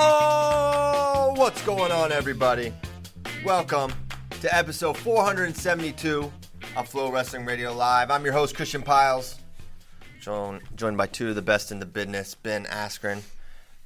Oh, what's going on, everybody? Welcome to episode 472 of Flow Wrestling Radio Live. I'm your host, Christian Pyles, joined, by two of the best in the business, Ben Askren,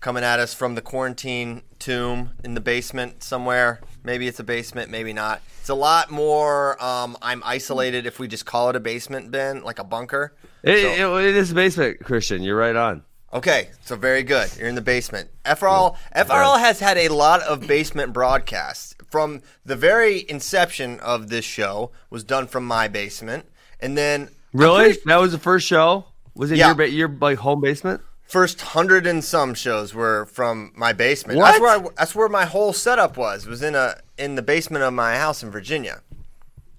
coming at us from the quarantine tomb in the basement somewhere. Maybe it's a basement, maybe not. It's a lot more. Um, I'm isolated if we just call it a basement, Ben, like a bunker. It, So- it- it is a basement, Christian. You're right on. Okay, so very good. You're in the basement. FRL FRL has had a lot of basement broadcasts from the very inception of this show was done from my basement, and then Really? pretty- That was the first show. Was it Yeah. your your like home basement? First hundred and some shows were from my basement. What? That's where I, that's where my whole setup was. Was in a in the basement of my house in Virginia.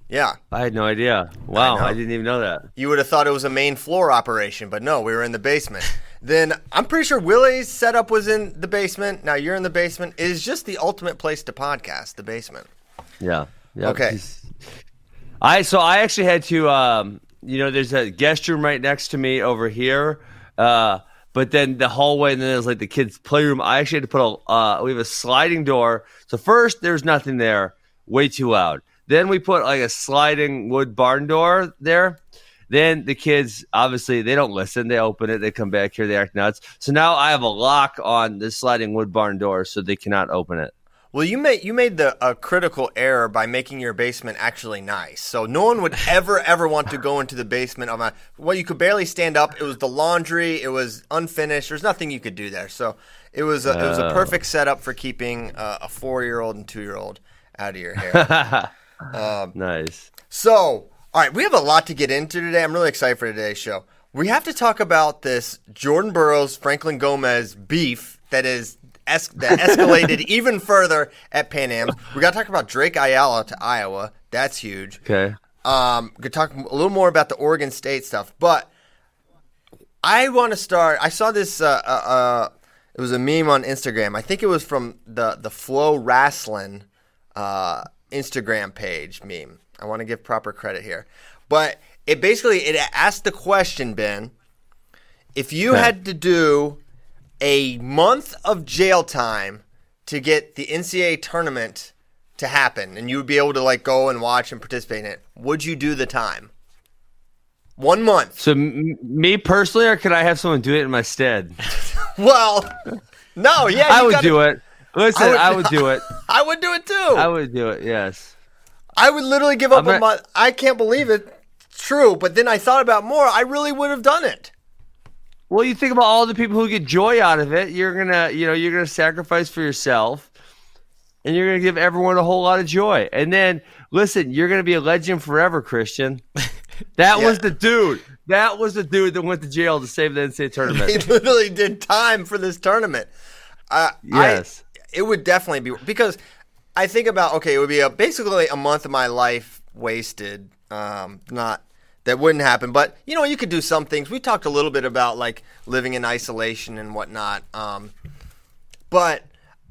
Yeah, I had no idea. Wow, know. I, didn't even know that. you would have thought it was a main floor operation, but no, we were in the basement. then I'm pretty sure Willie's setup was in the basement. Now you're in the basement. It is just the ultimate place to podcast, the basement. Yeah. Yep. Okay. I so I actually had to um you know there's a guest room right next to me over here. Uh but then the hallway and then there's like the kids playroom. I actually had to put a uh we have a sliding door. So first there's nothing there, way too loud. Then we put like a sliding wood barn door there. Then the kids obviously they don't listen. They open it, they come back here, they act nuts. So now I have a lock on the sliding wood barn door so they cannot open it. Well, you made you made the a critical error by making your basement actually nice. So no one would ever ever want to go into the basement of my. Well, you could barely stand up. It was the laundry. It was unfinished. There's nothing you could do there. So it was a, it was a Oh. perfect setup for keeping uh, a four year old and two year old out of your hair. nice. So, all right, we have a lot to get into today. I'm really excited for today's show. We have to talk about this Jordan Burroughs Franklin Gomez beef that is es- that escalated even further at Pan Am. We got to talk about Drake Ayala to Iowa. That's huge. Okay. Um, we could talk a little more about the Oregon State stuff, but I want to start. I saw this. Uh, uh, uh, it was a meme on Instagram. I think it was from the the Flow Wrestling uh, Instagram page meme. I want to give proper credit here, but it basically it asked the question, Ben, if you Okay. had to do a month of jail time to get the NCAA tournament to happen, and you would be able to like go and watch and participate in it, would you do the time? One month. So m- me personally, or could I have someone do it in my stead? Well, no, yeah, I would gotta- do it. Listen, I I would- would, do it. I would do it too. I would do it. Yes. I would literally give up a month. I can't believe it. True, but then I thought about more. I really would have done it. Well, you think about all the people who get joy out of it. You're gonna, you know, you're gonna sacrifice for yourself, and you're gonna give everyone a whole lot of joy. And then, listen, you're gonna be a legend forever, Christian. That Yeah. was the dude. That was the dude that went to jail to save the NCAA tournament. He literally did time for this tournament. Uh, Yes. I, it would definitely be because I think about okay, it would be a, basically a month of my life wasted. Um, not that wouldn't happen, but you know, you could do some things. We talked a little bit about like living in isolation and whatnot. Um, but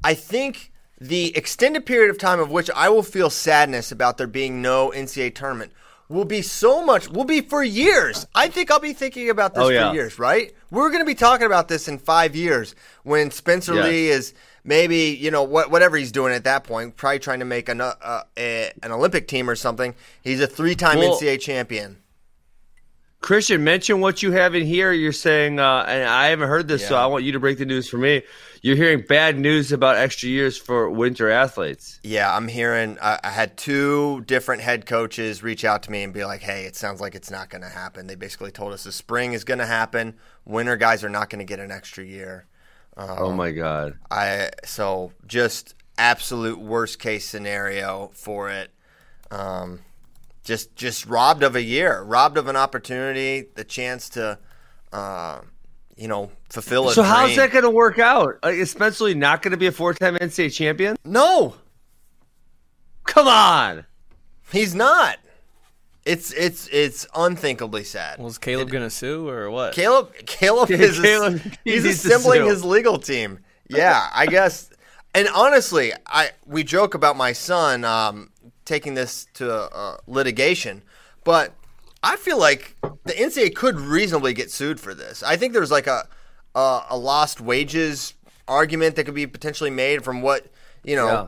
I think the extended period of time of which I will feel sadness about there being no NCAA tournament will be so much will be for years. I think I'll be thinking about this Oh, yeah. for years, right? We're going to be talking about this in 5 years when Spencer Yes. Lee is maybe, you know, what, whatever he's doing at that point, probably trying to make an uh, a, an Olympic team or something. He's a three-time Well- NCAA champion. Christian, mention what you have in here. You're saying, uh, and I haven't heard this, so I want you to break the news for me. You're hearing bad news about extra years for winter athletes. Yeah, I'm hearing. I, I had two different head coaches reach out to me and be like, "Hey, it sounds like it's not going to happen." They basically told us the spring is going to happen. Winter guys are not going to get an extra year. oh my God. I so just absolute worst case scenario for it. Um, just just robbed of a year, robbed of an opportunity, the chance to, uh, you know, fulfill a So how's that going to work out? Especially not going to be a four-time NCAA champion? No, Come on. he's not. It's it's it's unthinkably sad. Was Caleb gonna sue or what? Caleb Caleb is Caleb, he he's needs assembling his legal team. Yeah, I guess. And honestly, I we joke about my son um, taking this to uh, litigation, but I feel like the NCAA could reasonably get sued for this. I think there's like a a, a lost wages argument that could be potentially made from what you know. Yeah.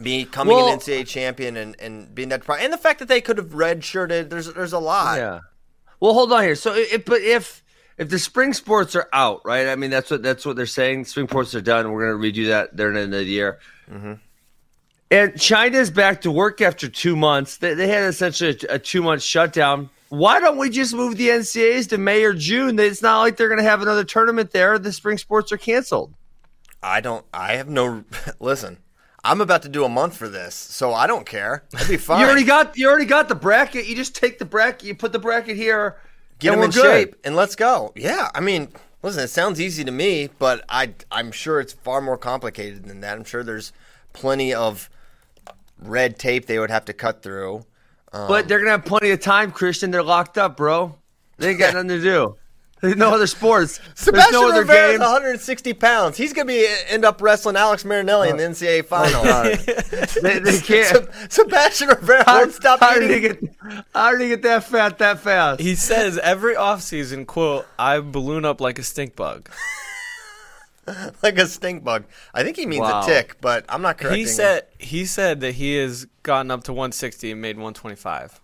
Becoming Well- an NCAA champion and, and being that and the fact that they could have redshirted, there's there's a lot Yeah. Well, hold on here. So, if, but if if the spring sports are out, right? I mean, that's what that's what they're saying. Spring sports are done. We're going to redo that. They're the end of the year. Mm-hmm. And China's back to work after two months. They, they had essentially a, a two month shutdown. Why don't we just move the NCAAs to May or June? It's not like they're going to have another tournament there. The spring sports are canceled. I don't. I have no. Listen, I'm about to do a month for this, so I don't care. I'd be fine. You already got you already got the bracket. You just take the bracket. You put the bracket here. get and them in good. shape and let's go. Yeah, I mean, listen, it sounds easy to me, but I I'm sure it's far more complicated than that. I'm sure there's plenty of red tape they would have to cut through. But they're gonna have plenty of time, Christian. They're locked up, bro. They ain't got nothing to do. There's no other sports. Sebastian There's no other Rivera is game. 160 pounds. He's gonna be end up wrestling Alex Marinelli in the oh. NCAA final. Oh, they, they can't. Sebastian Rivera How, won't stop how did he eating. get? How did he get that fat that fast? He says every offseason, quote, I balloon up like a stink bug. like a stink bug. I think he means Wow. a tick, but I'm not correcting He him. said he said that he has gotten up to 160 and made 125.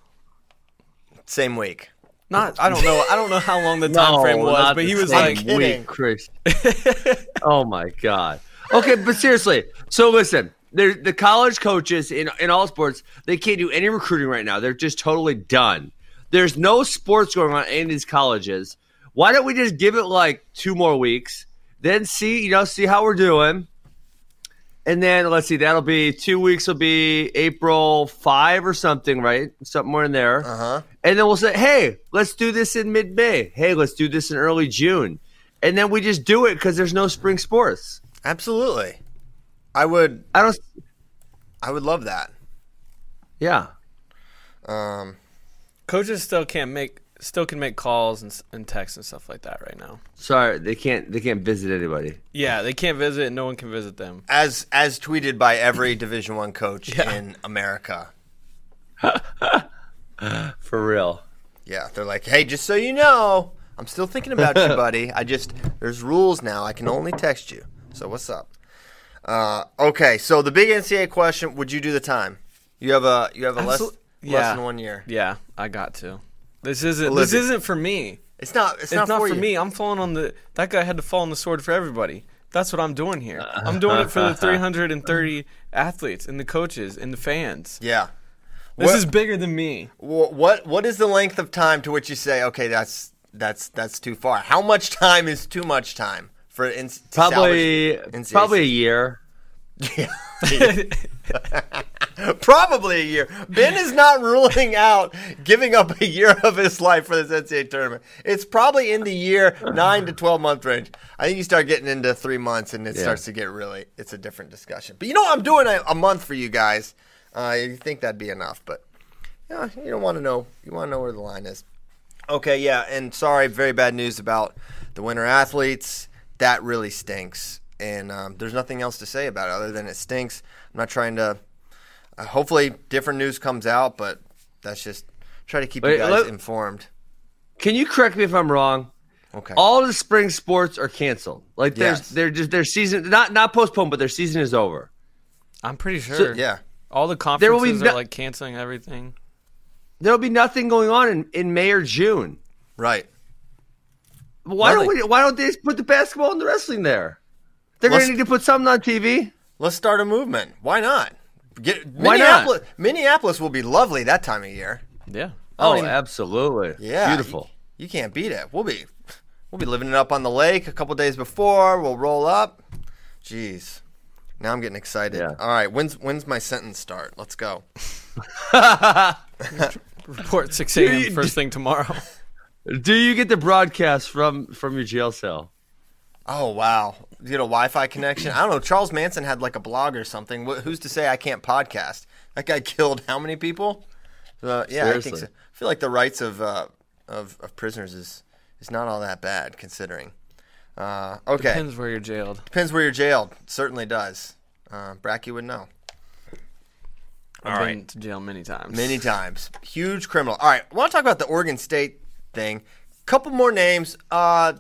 same week. Not I don't know I don't know how long the time frame was, but he was like kidding. week, Chris. oh my god. Okay, but seriously. So listen, there the college coaches in in all sports they can't do any recruiting right now. They're just totally done. There's no sports going on in these colleges. Why don't we just give it like two more weeks, then see you know see how we're doing, and then let's see that'll be two weeks. Will be April five or something, right? Somewhere in there. Uh huh. And then we'll say, hey, let's do this in mid May. Hey, let's do this in early June. And then we just do it because there's no spring sports. Absolutely. I would. I don't, I would love that. yeah. Um. coaches still can't make still can make calls and, and texts and stuff like that right now. Sorry, they can't, they can't visit anybody. Yeah, they can't visit. No one can visit them. As as tweeted by every Division One coach Yeah. in America. For real. Yeah, they're like, hey, just so you know, I'm still thinking about you, buddy. I just there's rules now. I can only text you. So what's up? Uh, okay, so the big NCAA question: Would you do the time? You have a you have a less Absol- less yeah. than one year. Yeah, I got to. This isn't Olivia. this isn't for me. It's not. It's, It's, not, for you. me. I'm falling on the that guy had to fall on the sword for everybody. That's what I'm doing here. I'm doing it for the 330 athletes and the coaches and the fans. Yeah. This What- is bigger than me. What what is the length of time to which you say, okay, that's that's that's too far? How much time is too much time for in, to Probably, salvage NCAA probably a season? year. probably a year. Ben is not ruling out giving up a year of his life for this NCAA tournament. It's probably in the year nine to twelve month range. I think you start getting into three months, and it Yeah. starts to get really. It's a different discussion. But you know, what? I'm doing a, a month for you guys. Uh, you think that'd be enough, but you, know, you don't want to know. You want to know where the line is. Okay, yeah, and sorry, very bad news about the winter athletes. That really stinks, and um, there's nothing else to say about it other than it stinks. I'm not trying to. Uh, hopefully, different news comes out, but that's just try to keep Wait, you guys let- informed. Can you correct me if I'm wrong? Okay. All the spring sports are canceled. Like there's, Yes. they're just their season not not postponed, but their season is over. I'm pretty sure. yeah. All the There will be conferences no- are like canceling everything. There'll be nothing going on in, in May or June. Right. Why don't we? Why don't they just put the basketball and the wrestling there? They're Let's- going to need to put something on TV. Let's start a movement. Why not? Get Why not? Minneapolis. Minneapolis will be lovely that time of year. Yeah. Oh, mean- absolutely. Yeah, beautiful. You, you can't beat it. We'll be we'll be living it up on the lake a couple days before. We'll roll up. Jeez. Now I'm getting excited. Yeah. All right, when's when's my sentence start? Let's go. Report 6 a.m. first thing tomorrow. Do you get the broadcast from from your jail cell? Oh wow, you get a Wi-Fi connection. I don't know. Charles Manson had like a blog or something. Who's to say I can't podcast? That guy killed how many people? Uh, yeah, I think so. I feel like the rights of uh, of, of prisoners is is not all that bad considering. Uh, okay, Depends where you're jailed. Depends where you're jailed. Certainly does. Uh, Bracky would know. I've All been to jail many times. Many times. Huge criminal. All right. I want to talk about the Oregon State thing. Couple more names. Uh,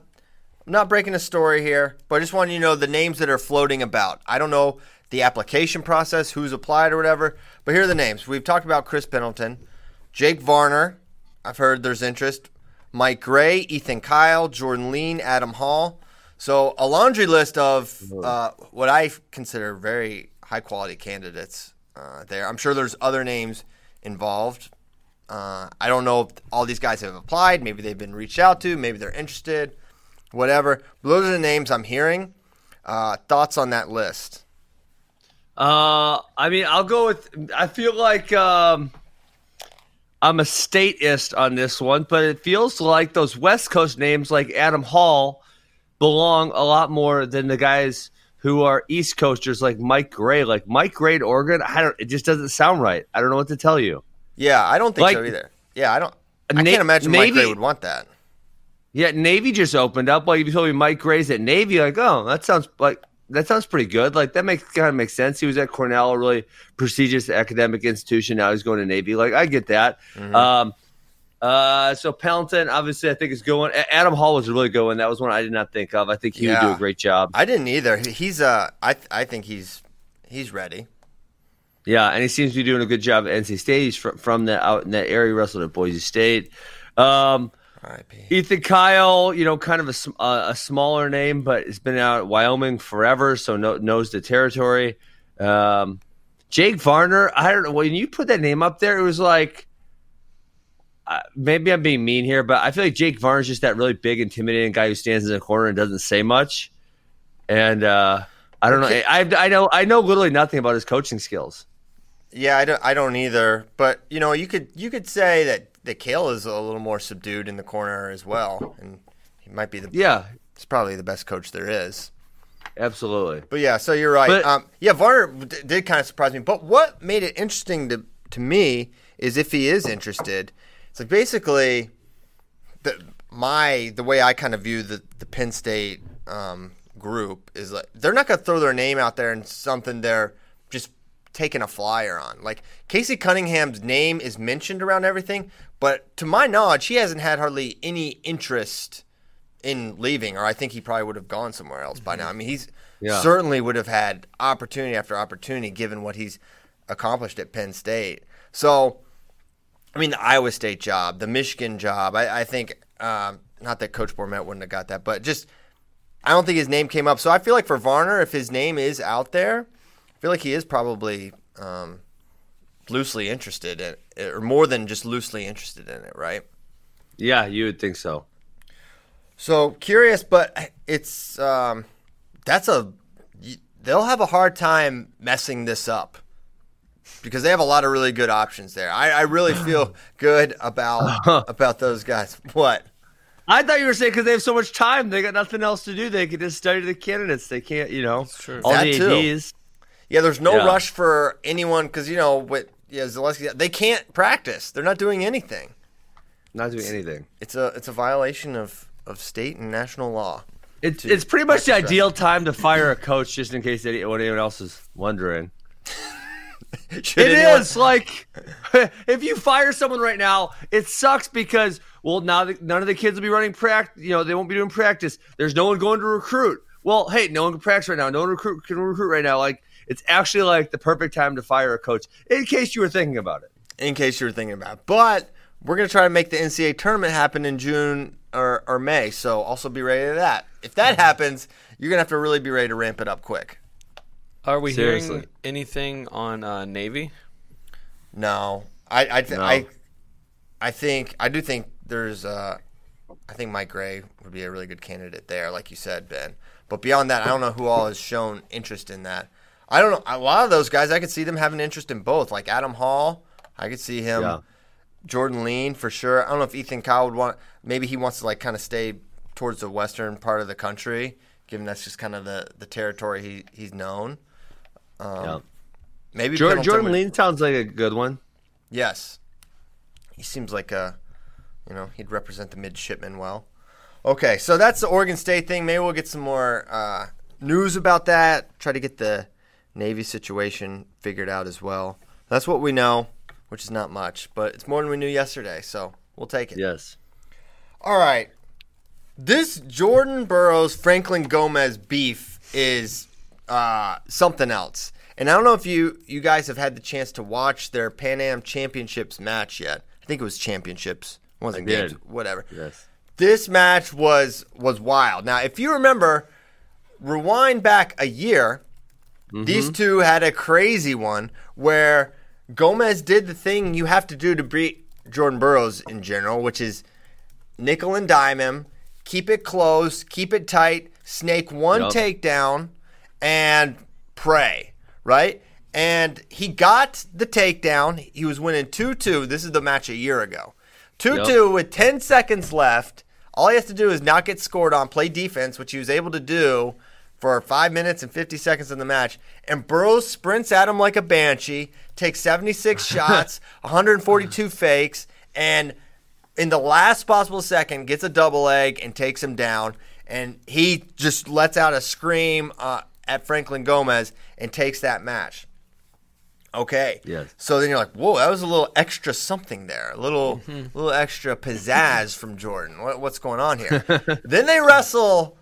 I'm not breaking a story here, but I just want you to know the names that are floating about. I don't know the application process, who's applied or whatever, but here are the names. We've talked about Chris Pendleton, Jake Varner. I've heard there's interest. Mike Grey, Ethan Kyle, Jordan Leen, Adam Hall. So a laundry list of uh, what I consider very high quality candidates uh, there. I'm sure there's other names involved. Uh, I don't know if all these guys have applied. Maybe they've been reached out to. Maybe they're interested. Whatever. Those are the names I'm hearing. Uh, thoughts on that list? Uh, I mean, I'll go with. I feel like um, I'm a stateist on this one, but it feels like those West Coast names, like Adam Hall, belong a lot more than the guys who are East Coasters, like Mike Grey. Like Mike Grey Oregon, I don't. It just doesn't sound right. I don't know what to tell you. Yeah, I don't think Like- so either. Yeah, I don't. I Na- can't imagine Mike Navy- Grey would want that. Yeah, Navy just opened up. Like if you told me Mike Grey's at Navy, like oh, that sounds like that sounds pretty good. Like that makes kind of makes sense. He was at Cornell, a really prestigious academic institution. Now he's going to Navy. Like I get that. Um, uh, so Pelton, obviously, I think is going. Adam Hall was a really good one. That was one I did not think of. I think he would do a great job. I didn't either. He's uh, I I think he's he's ready. Yeah, and he seems to be doing a good job at NC State. He's from, from that out in that area. Wrestled at Boise State. Um. Ethan Kyle, you know, kind of a, uh, a smaller name, but it's been out at Wyoming forever, so no, knows the territory. Um, Jake Varner, I don't know. When you put that name up there, it was like uh, maybe I'm being mean here, but I feel like Jake Varner's just that really big, intimidating guy who stands in the corner and doesn't say much. And uh, I don't know. I, I know I know literally nothing about his coaching skills. Yeah, I don't. I don't either. But you know, you could you could say that that Cael is a little more subdued in the corner as well, and he might be the. Yeah, He's probably the best coach there is. absolutely. But yeah, so you're right. But- um, yeah, Varner d- did kind of surprise me. But what made it interesting to to me is if he is interested. It's like basically the my the way I kind of view the the Penn State um, group is like they're not going to throw their name out there and something they're taking a flyer on. Like Casey Cunningham's name is mentioned around everything, but to my knowledge, he hasn't had hardly any interest in leaving, or I think he probably would have gone somewhere else by now. I mean, he's Yeah. certainly would have had opportunity after opportunity given what he's accomplished at Penn State. So, I mean, the Iowa State job, the Michigan job, I, I think, um, not that Coach Bormet wouldn't have got that, but just, I don't think his name came up. So I feel like for Varner, if his name is out there, feel like he is probably um, loosely interested in it, or more than just loosely interested in it, right? Yeah, you would think so. So curious, but it's um, that's a they'll have a hard time messing this up because they have a lot of really good options there. I, I really feel good about about those guys. What? I thought you were saying because they have so much time, they got nothing else to do. They could just study the candidates. They can't, you know, true. all That the too. ADs. Yeah, there's no Yeah. rush for anyone because you know what? Yeah, Zaleski, they can't practice. They're not doing anything. Not doing anything. It's a it's a violation of, of state and national law. It's it's pretty much the ideal time to fire a coach, just in case any, anyone else is wondering. It anyone- is like if you fire someone right now, it sucks because well now the, none of the kids will be running practice. You know they won't be doing practice. There's no one going to recruit. Well, hey, no one can practice right now. No one recruit can recruit right now. Like it's actually like the perfect time to fire a coach. In case you were thinking about it. in case you were thinking about. it. But we're going to try to make the NCAA tournament happen in June or, or May. So also be ready to that. If that happens, you're going to have to really be ready to ramp it up quick. Are we Seriously. hearing anything on uh, Navy? No, I I, th- No. I I think I do think there's uh I think Mike Grey would be a really good candidate there, like you said, Ben. But beyond that, I don't know who all has shown interest in that. I don't know. A lot of those guys, I could see them having interest in both. Like Adam Hall, I could see him Yeah. Jordan Leen for sure. I don't know if Ethan Kyle would want. Maybe he wants to like kind of stay towards the western part of the country, given that's just kind of the, the territory he, he's known. Um, Yeah. Maybe Jordan, Pendleton Jordan would- Leen sounds like a good one. Yes. He seems like a, you know, he'd represent the midshipmen well. Okay, so that's the Oregon State thing. Maybe we'll get some more uh, news about that. Try to get the Navy situation figured out as well. That's what we know, which is not much, but it's more than we knew yesterday, so we'll take it. Yes. All right. This Jordan Burroughs Franklin Gomez beef is uh, something else. And I don't know if you you guys have had the chance to watch their Pan Am Championships match yet. I think it was championships. It wasn't games, whatever. Yes. This match was was wild. Now, if you remember, rewind back a year, these two had a crazy one where Gomez did the thing you have to do to beat Jordan Burroughs in general, which is nickel and dime him, keep it close, keep it tight, snake one Yup. takedown, and pray, right? And he got the takedown. He was winning 2 2. This is the match a year ago. 2 2 with 10 seconds left. All he has to do is not get scored on, play defense, which he was able to do for 5 minutes and 50 seconds in the match. And Burroughs sprints at him like a banshee, takes 76 shots, 142 fakes, and in the last possible second gets a double leg and takes him down. And he just lets out a scream uh, at franklin gomez and takes that match. Okay. Yes. so then you're like whoa that was a little extra something there. A little little extra pizzazz from jordan. What, what's going on here? Then they wrestle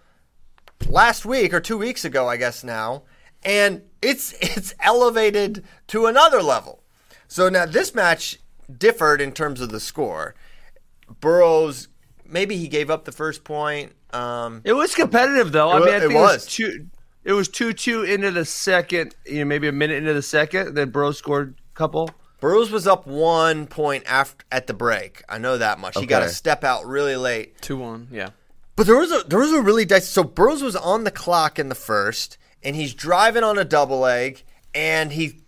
last week or two weeks ago i guess now and it's it's elevated to another level so now this match differed in terms of the score. Burroughs maybe he gave up the first point. Um, It was competitive though. I mean, I it think it was. was two. It was two two into the second. You know, maybe a minute into the second. Then Bro scored a couple. Burroughs was up one point after at the break. I know that much. He got a step out really late. Two one. Yeah. But there was a there was a really dicey. So Burroughs was on the clock in the first, and he's driving on a double leg, and he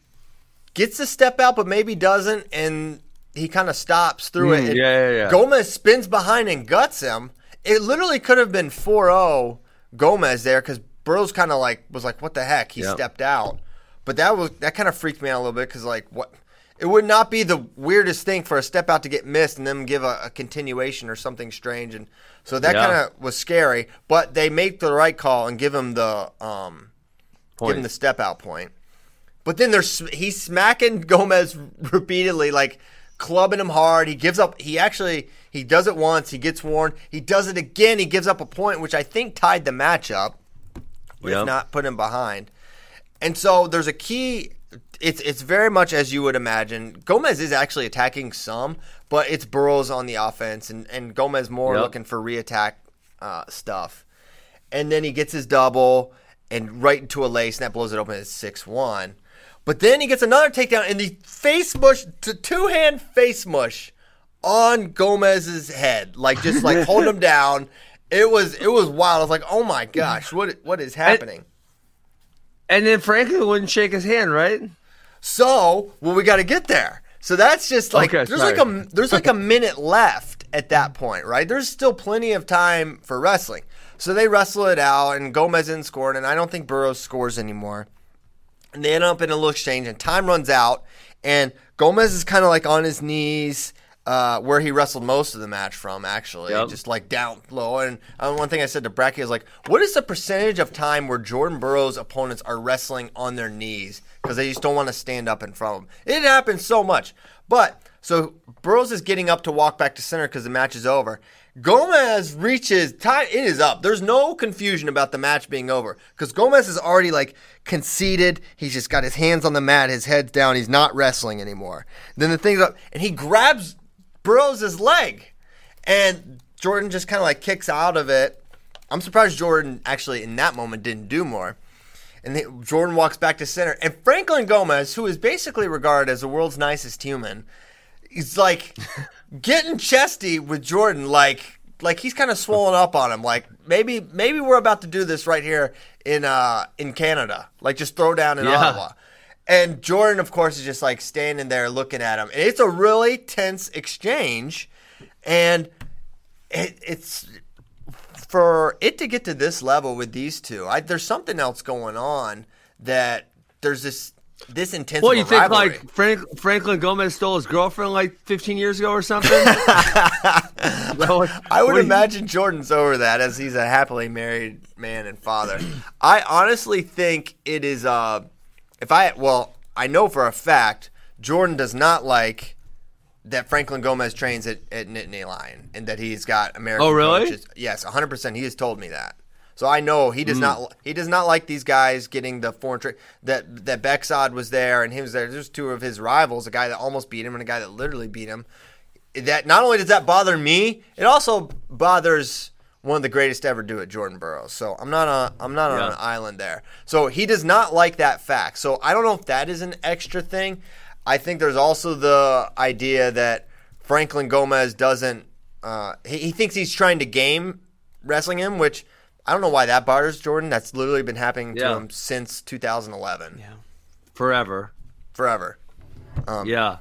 gets a step out, but maybe doesn't, and he kind of stops through Mm, it. Yeah, yeah, yeah. Gomez spins behind and guts him. It literally could have been 4-0 Gomez there because Burroughs kind of like was like, "What the heck?" He Yep. stepped out, but that was that kind of freaked me out a little bit because like what. It would not be the weirdest thing for a step out to get missed and then give a, a continuation or something strange, and so that Yeah. kind of was scary. But they make the right call and give him the um, give him the step out point. But then there's he's smacking Gomez repeatedly, like clubbing him hard. He gives up. He actually he does it once. He gets warned. He does it again. He gives up a point, which I think tied the match up, if not put him behind. And so there's a key. It's it's very much as you would imagine. Gomez is actually attacking some, but it's Burroughs on the offense, and and Gomez more Yep. looking for reattack uh, stuff. And then he gets his double and right into a lace, and that blows it open at six one. But then he gets another takedown, and the face mush, two hand face mush on Gomez's head, like just like holding him down. It was it was wild. I was like, oh my gosh, what what is happening? And then Franklin wouldn't shake his hand, right? So, well, we got to get there. So that's just like Okay, there's sorry. like a there's like a minute left at that point, right? There's still plenty of time for wrestling. So they wrestle it out, and Gomez isn't scoring, and I don't think Burroughs scores anymore. And they end up in a little exchange, and time runs out, and Gomez is kind of like on his knees. Uh, where he wrestled most of the match from, actually, Yep. just like down low. And uh, one thing I said to Bracky is like, "What is the percentage of time where Jordan Burroughs' opponents are wrestling on their knees because they just don't want to stand up in front of him?" It happens so much. But so Burroughs is getting up to walk back to center because the match is over. Gomez reaches time. It is up. There's no confusion about the match being over because Gomez is already like conceded. He's just got his hands on the mat, his head's down. He's not wrestling anymore. Then the thing's up, and he grabs Burroughs' leg, and Jordan just kind of like kicks out of it. I'm surprised Jordan actually in that moment didn't do more. And then Jordan walks back to center, and Franklin Gomez, who is basically regarded as the world's nicest human, is like getting chesty with Jordan, like like he's kind of swollen up on him. Like maybe maybe we're about to do this right here in uh in Canada, like just throw down in Yeah. Ottawa. And Jordan, of course, is just like standing there looking at him. And it's a really tense exchange. And it, it's for it to get to this level with these two, I, there's something else going on that there's this this intense. Well, you think rivalry. like Frank, Franklin Gomez stole his girlfriend like 15 years ago or something? I would do you- imagine Jordan's over that as he's a happily married man and father. I honestly think it is. Uh, if I well, I know for a fact Jordan does not like that Franklin Gomez trains at, at Nittany Lion and that he's got American. Oh, really? Coaches. Yes, 100. percent He has told me that. So I know he does hmm. not. He does not like these guys getting the foreign trade. That that Bekzod was there and he was there. There's two of his rivals, a guy that almost beat him and a guy that literally beat him that not only does that bother me, it also bothers one of the greatest to ever do it, Jordan Burroughs. So I'm not on I'm not on Yeah. an island there. So he does not like that fact. So I don't know if that is an extra thing. I think there's also the idea that Franklin Gomez doesn't. Uh, he, he thinks he's trying to game wrestling him, which I don't know why that bothers Jordan. That's literally been happening to him since 2011, Yeah. Forever. forever. Yeah.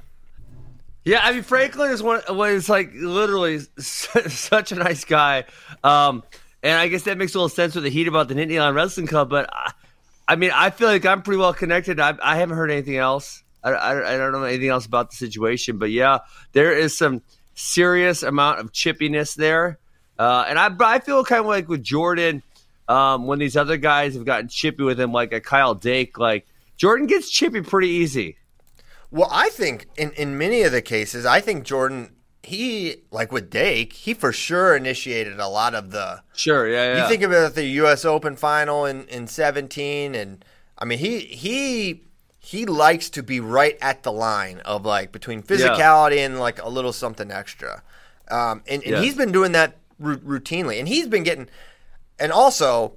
Yeah, I mean Franklin is one was like literally such a nice guy, um, and I guess that makes a little sense with the heat about the Nittany Lion Wrestling Club. But I, I mean, I feel like I'm pretty well connected. I, I haven't heard anything else. I, I, I don't know anything else about the situation, but yeah, there is some serious amount of chippiness there, uh, and I I feel kind of like with Jordan um, when these other guys have gotten chippy with him, like a Kyle Dake, like Jordan gets chippy pretty easy. Well, I think in, in many of the cases, I think Jordan, he, like with Dake, he for sure initiated a lot of the. Sure, yeah, yeah. You think about the U.S. Open final in, in 17, and I mean, he he he likes to be right at the line of like between physicality and like a little something extra. Um, and and Yeah. he's been doing that ru- routinely. And he's been getting, and also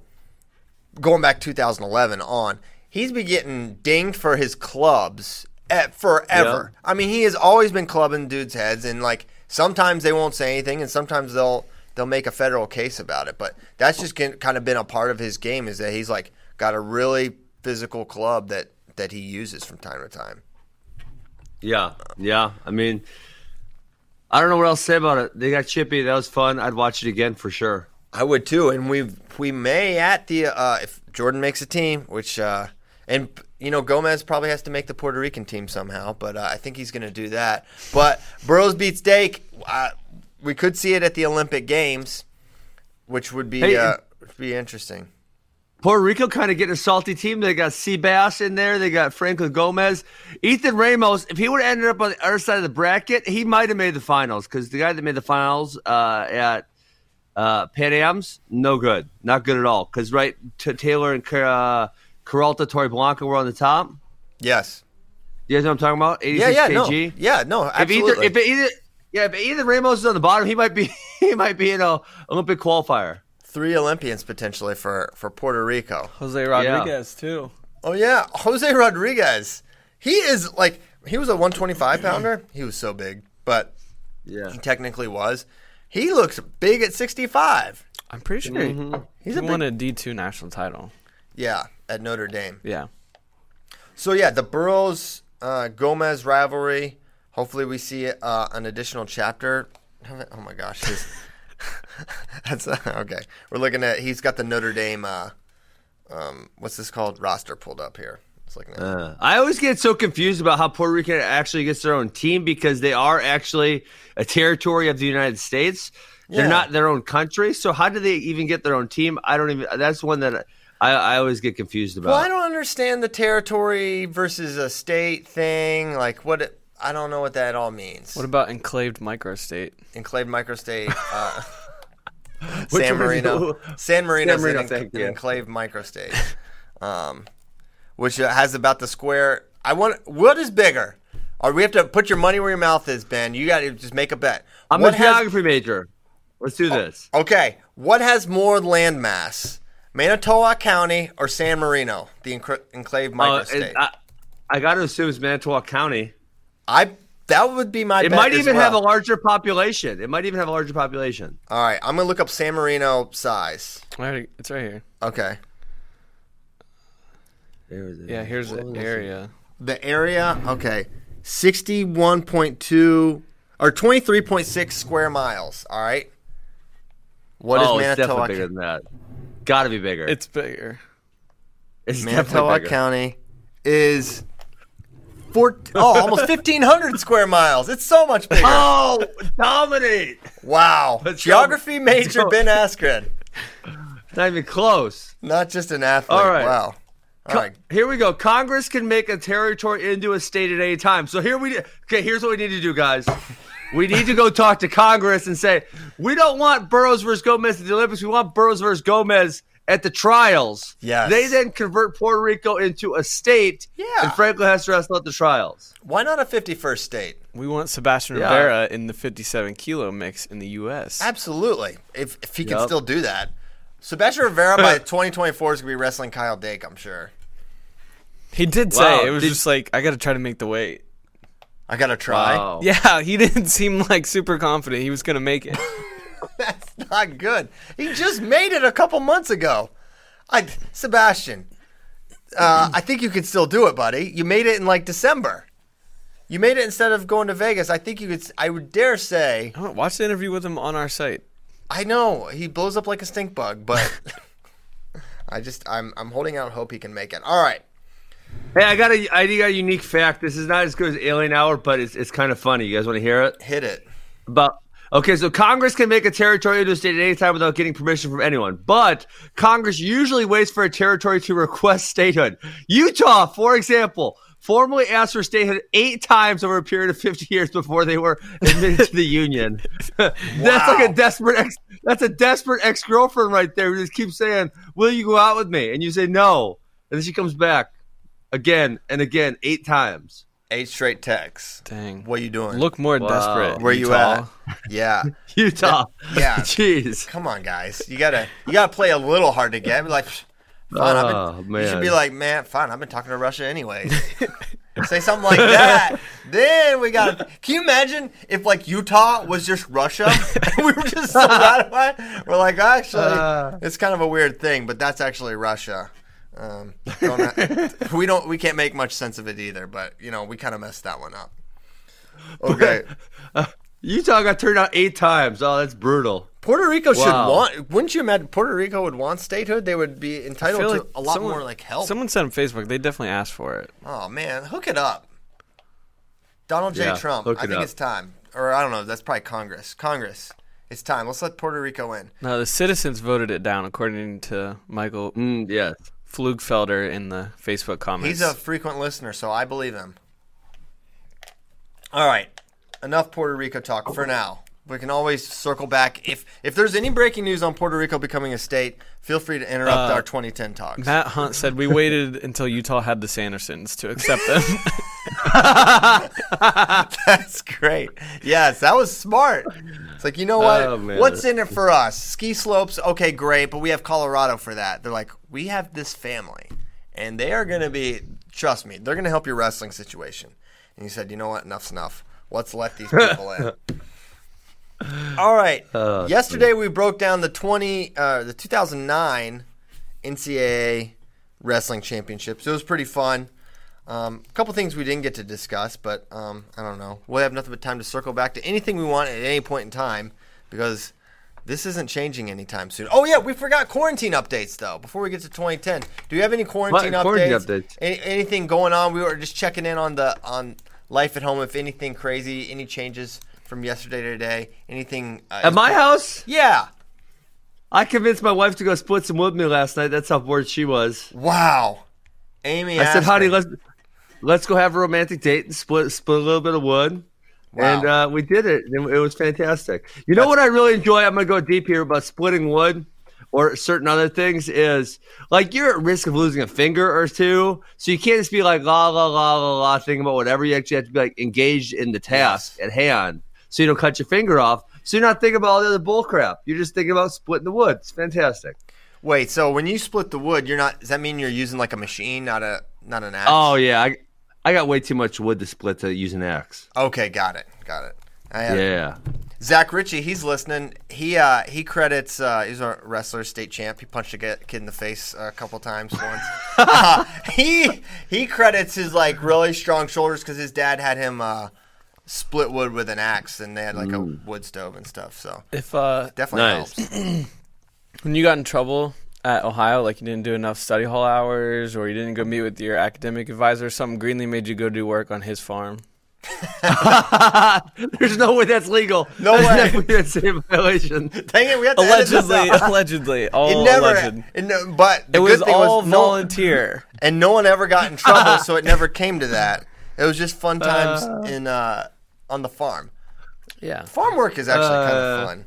going back 2011 on, he's been getting dinged for his clubs at forever. I mean, he has always been clubbing dudes' heads, and like sometimes they won't say anything, and sometimes they'll they'll make a federal case about it. But that's just kind of been a part of his game is that he's like got a really physical club that that he uses from time to time. Yeah, yeah. I mean, I don't know what else to say about it. They got chippy. That was fun. I'd watch it again for sure. I would too, and we we may at the uh, if Jordan makes a team, which uh, and you know Gomez probably has to make the Puerto Rican team somehow, but uh, I think he's going to do that. But Burroughs beats Dake. Uh, we could see it at the Olympic Games, which would be Hey, uh, would be interesting. Puerto Rico kind of getting a salty team. They got Seabass in there. They got Franklin Gomez. Ethan Ramos, if he would have ended up on the other side of the bracket, he might have made the finals because the guy that made the finals uh, at uh, Pan Am's, no good. Not good at all. Because, right, T- Taylor and uh, Caralta Torre Blanca were on the top. Yes. You guys know what I'm talking about? 86 Yeah. Yeah. kg. No. Yeah. No. If either, Absolutely. if either, yeah, if either Ramos is on the bottom, he might be, he might be in a Olympic qualifier. Three Olympians potentially for for Puerto Rico. Jose Rodriguez too. Oh yeah, Jose Rodriguez. He is like he was a 125 pounder. He was so big, but Yeah. he technically was. He looks big at 65. I'm pretty sure Mm-hmm. He's he a won big, a D two national title. yeah at Notre Dame. Yeah. So yeah, the Burroughs uh, Gomez rivalry. Hopefully, we see uh, an additional chapter. Oh my gosh, his, that's uh, okay. We're looking at. He's got the Notre Dame. Uh, um, what's this called? Roster pulled up here. It's looking at. Uh, I always get so confused about how Puerto Rico actually gets their own team because they are actually a territory of the United States. They're Yeah. not their own country. So how do they even get their own team? I don't even. That's one that I, I always get confused about. Well, I don't understand the territory versus a state thing. Like what? It, I don't know what that all means. What about enclaved microstate? Enclaved microstate. Uh, Which San Marino. San Marino San Marino, an, an enclave microstate, um, which uh, has about the square. I want. What is bigger? Or we have to put your money where your mouth is, Ben. You got to just make a bet. I'm what a has- geography major. Let's do this. Okay, what has more land mass, Manitowoc County or San Marino, the enclave Uh, microstate? it- I, I got to assume it's Manitowoc County. I that would be my. It bet might as even have a larger population. It might even have a larger population. All right, I'm gonna look up San Marino size. I already- It's right here. Okay, There it is. Yeah, here's What the oh, was it? area. the area. Okay, sixty-one point two or twenty-three point six square miles. All right. What is oh, it's Manitowoc? definitely bigger than that. Got to be bigger. It's bigger. it's definitely Manitowoc bigger. County is four, oh, almost 1,500 square miles. It's so much bigger. Oh, dominate! wow. Let's go. Geography major. Ben Askren. Not even close. Not just an athlete. All right. Wow. All right. Here we go. Congress can make a territory into a state at any time. So here we okay. Here's what we need to do, guys. We need to go talk to Congress and say we don't want Burroughs versus Gomez at the Olympics. We want Burroughs versus Gomez at the trials. Yes. They then convert Puerto Rico into a state. Yeah. And Franklin has to wrestle at the trials. Why not a 51st state? We want Sebastian Yeah. Rivera in the 57 kilo mix in the U.S. Absolutely. If, if he can still do that. Sebastian Rivera by 2024 is going to be wrestling Kyle Dake, I'm sure. He did say Wow, it was did- just like I got to try to make the weight. I got to try. Wow. Yeah, he didn't seem like super confident he was gonna make it. That's not good. He just made it a couple months ago. I, Sebastian, uh, I think you can still do it, buddy. You made it in like December. You made it instead of going to Vegas. I think you could. I would dare say. Oh, Watch the interview with him on our site. I know he blows up like a stink bug, but I just I'm I'm holding out hope he can make it. All right. Hey, I got a I got a unique fact. This is not as good as Alien Hour, but it's it's kind of funny. You guys want to hear it? Hit it. About okay, so Congress can make a territory into a state at any time without getting permission from anyone, but Congress usually waits for a territory to request statehood. Utah, for example, formally asked for statehood eight times over a period of 50 years before they were admitted to the union. that's like a desperate ex. That's a desperate ex girlfriend right there who just keeps saying, "Will you go out with me?" And you say no, and then she comes back again and again eight times. Eight straight texts. Dang. What are you doing? Look more Wow. desperate. where you at? Yeah. Utah, Yeah. jeez. Come on, guys. You gotta you gotta play a little hard to get. Be like, fine. I've Oh, been, You should be like, man, fine. I've been talking to Russia anyways. Say something like that. then we got. to Can you imagine if like Utah was just Russia? we were just so ratified. We're like, actually, Uh. it's kind of a weird thing, but that's actually Russia. Um, don't we don't. We can't make much sense of it either. But you know, we kind of messed that one up. Okay. Utah got turned out eight times. Oh, that's brutal. Puerto Rico should want. Wouldn't you imagine Puerto Rico would want statehood? They would be entitled to like a lot someone- more like help. Someone said on Facebook they definitely asked for it. oh man, hook it up. Donald J. Yeah, Trump. hook I it think up. it's time. Or I don't know. That's probably Congress. Congress. It's time. Let's let Puerto Rico in. No, the citizens voted it down, according to Michael Mm, yes. Flugfelder in the Facebook comments. He's a frequent listener, so I believe him. All right, enough Puerto Rico talk for now. We can always circle back if if there's any breaking news on Puerto Rico becoming a state. Feel free to interrupt Uh, our 2010 talks. Matt Hunt said we waited until Utah had the Sandersons to accept them. That's great. Yes, that was smart. It's like, you know what? Oh. What's in it for us? Ski slopes, okay, great, but we have Colorado for that. They're like, we have this family, and they are going to be, trust me, they're going to help your wrestling situation. And you said, you know what? Enough's enough. Let's let these people in. All right. Oh, Yesterday we broke down the 20, uh, the 2009 NCAA wrestling championships. It was pretty fun. Um, a couple things we didn't get to discuss, but um, I don't know. We'll have nothing but time to circle back to anything we want at any point in time because this isn't changing anytime soon. Oh yeah, we forgot quarantine updates though. Before we get to 2010, do you have any quarantine What? updates? Quarantine updates. Any, anything going on? We were just checking in on the on life at home. If anything crazy, any changes from yesterday to today? Anything? Uh, At my house, yeah. I convinced my wife to go split some with me last night. That's how bored she was. Wow. Amy, I said, asked "Honey, let's let's go have a romantic date and split split a little bit of wood." Wow. And uh, we did it. and It was fantastic. You know what I really enjoy? I'm going to go deep here about splitting wood or certain other things is like you're at risk of losing a finger or two. So you can't just be like la la la la la thinking about whatever. You actually have to be like engaged in the task Yes. at hand. So you don't cut your finger off. So you're not thinking about all the other bull crap. You're just thinking about splitting the wood. It's fantastic. Wait, so when you split the wood, you're not. Does that mean you're using like a machine, not a not an axe? Oh yeah, I I got way too much wood to split to use an axe. Okay, got it, got it. I, uh, Yeah. Zach Ritchie, he's listening. He uh, he credits. Uh, he's a wrestler, state champ. He punched a kid in the face a couple times once. uh, he he credits his like really strong shoulders because his dad had him uh, split wood with an axe, and they had like a wood stove and stuff. So If uh, definitely Nice. helps. when you got in trouble at Ohio, like you didn't do enough study hall hours, or you didn't go meet with your academic advisor, something Greenlee made you go do work on his farm. There's no way that's legal. No That's way. definitely a same violation. Dang it, we have to edit this Allegedly, out. allegedly, all It never. alleged. It, no, but the It was thing all was no, volunteer. and no one ever got in trouble, so it never came to that. It was just fun times in uh, on the farm. Yeah. Farm work is actually kind Uh, of fun.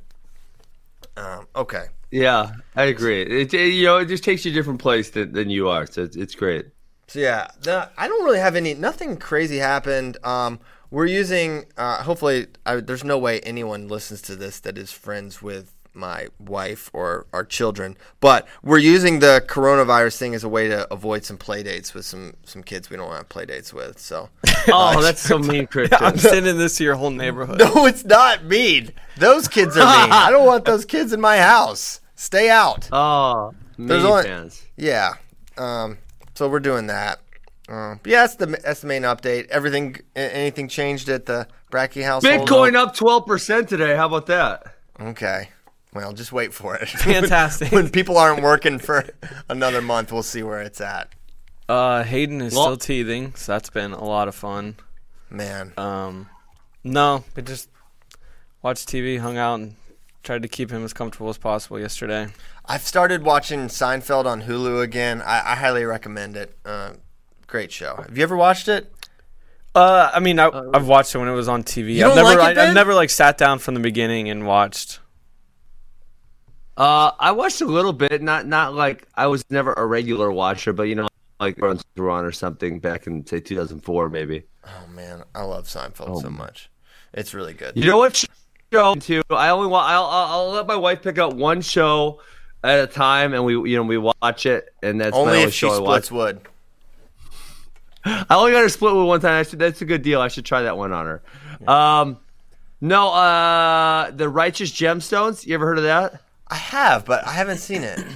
Um, okay. Yeah, I agree. It, it- you know it just takes you a different place than, than you are, so it's, it's great. So yeah, the, I don't really have any. Nothing crazy happened. Um, we're using. Uh, hopefully, I, there's no way anyone listens to this that is friends with my wife or our children. But we're using the coronavirus thing as a way to avoid some play dates with some some kids we don't want to play dates with. So Oh, that's so mean, Christian. I'm sending this to your whole neighborhood. no, it's not mean. Those kids are mean. I don't want those kids in my house. Stay out. Oh, There's only- fans. Yeah. Um, so we're doing that. Uh, but yeah, that's the that's the main update. Everything, anything changed at the Bracky house? Bitcoin up 12% today. How about that? Okay. Well, just wait for it. Fantastic. when people aren't working for another month, we'll see where it's at. Uh, Hayden is Well- still teething, so that's been a lot of fun. Man, Um, no, we just watched TV, hung out, and tried to keep him as comfortable as possible yesterday. I've started watching Seinfeld on Hulu again. I, I highly recommend it. Uh, great show. Have you ever watched it? Uh, I mean, I, I've watched it when it was on TV. You I've don't never, like it, I, have never like sat down from the beginning and watched. Uh, I watched a little bit. Not not like I was never a regular watcher, but you know, like runs through on or something back in say 2004 maybe. Oh man, I love Seinfeld so much. It's really good. You know what show too? I only want I'll, I'll I'll let my wife pick up one show at a time, and we you know we watch it, and that's Only only if she show I watch. splits wood. I only got her split with one time. I should, that's a good deal. I should try that one on her. Um, no, uh, the Righteous Gemstones. You ever heard of that? I have, but I haven't seen it.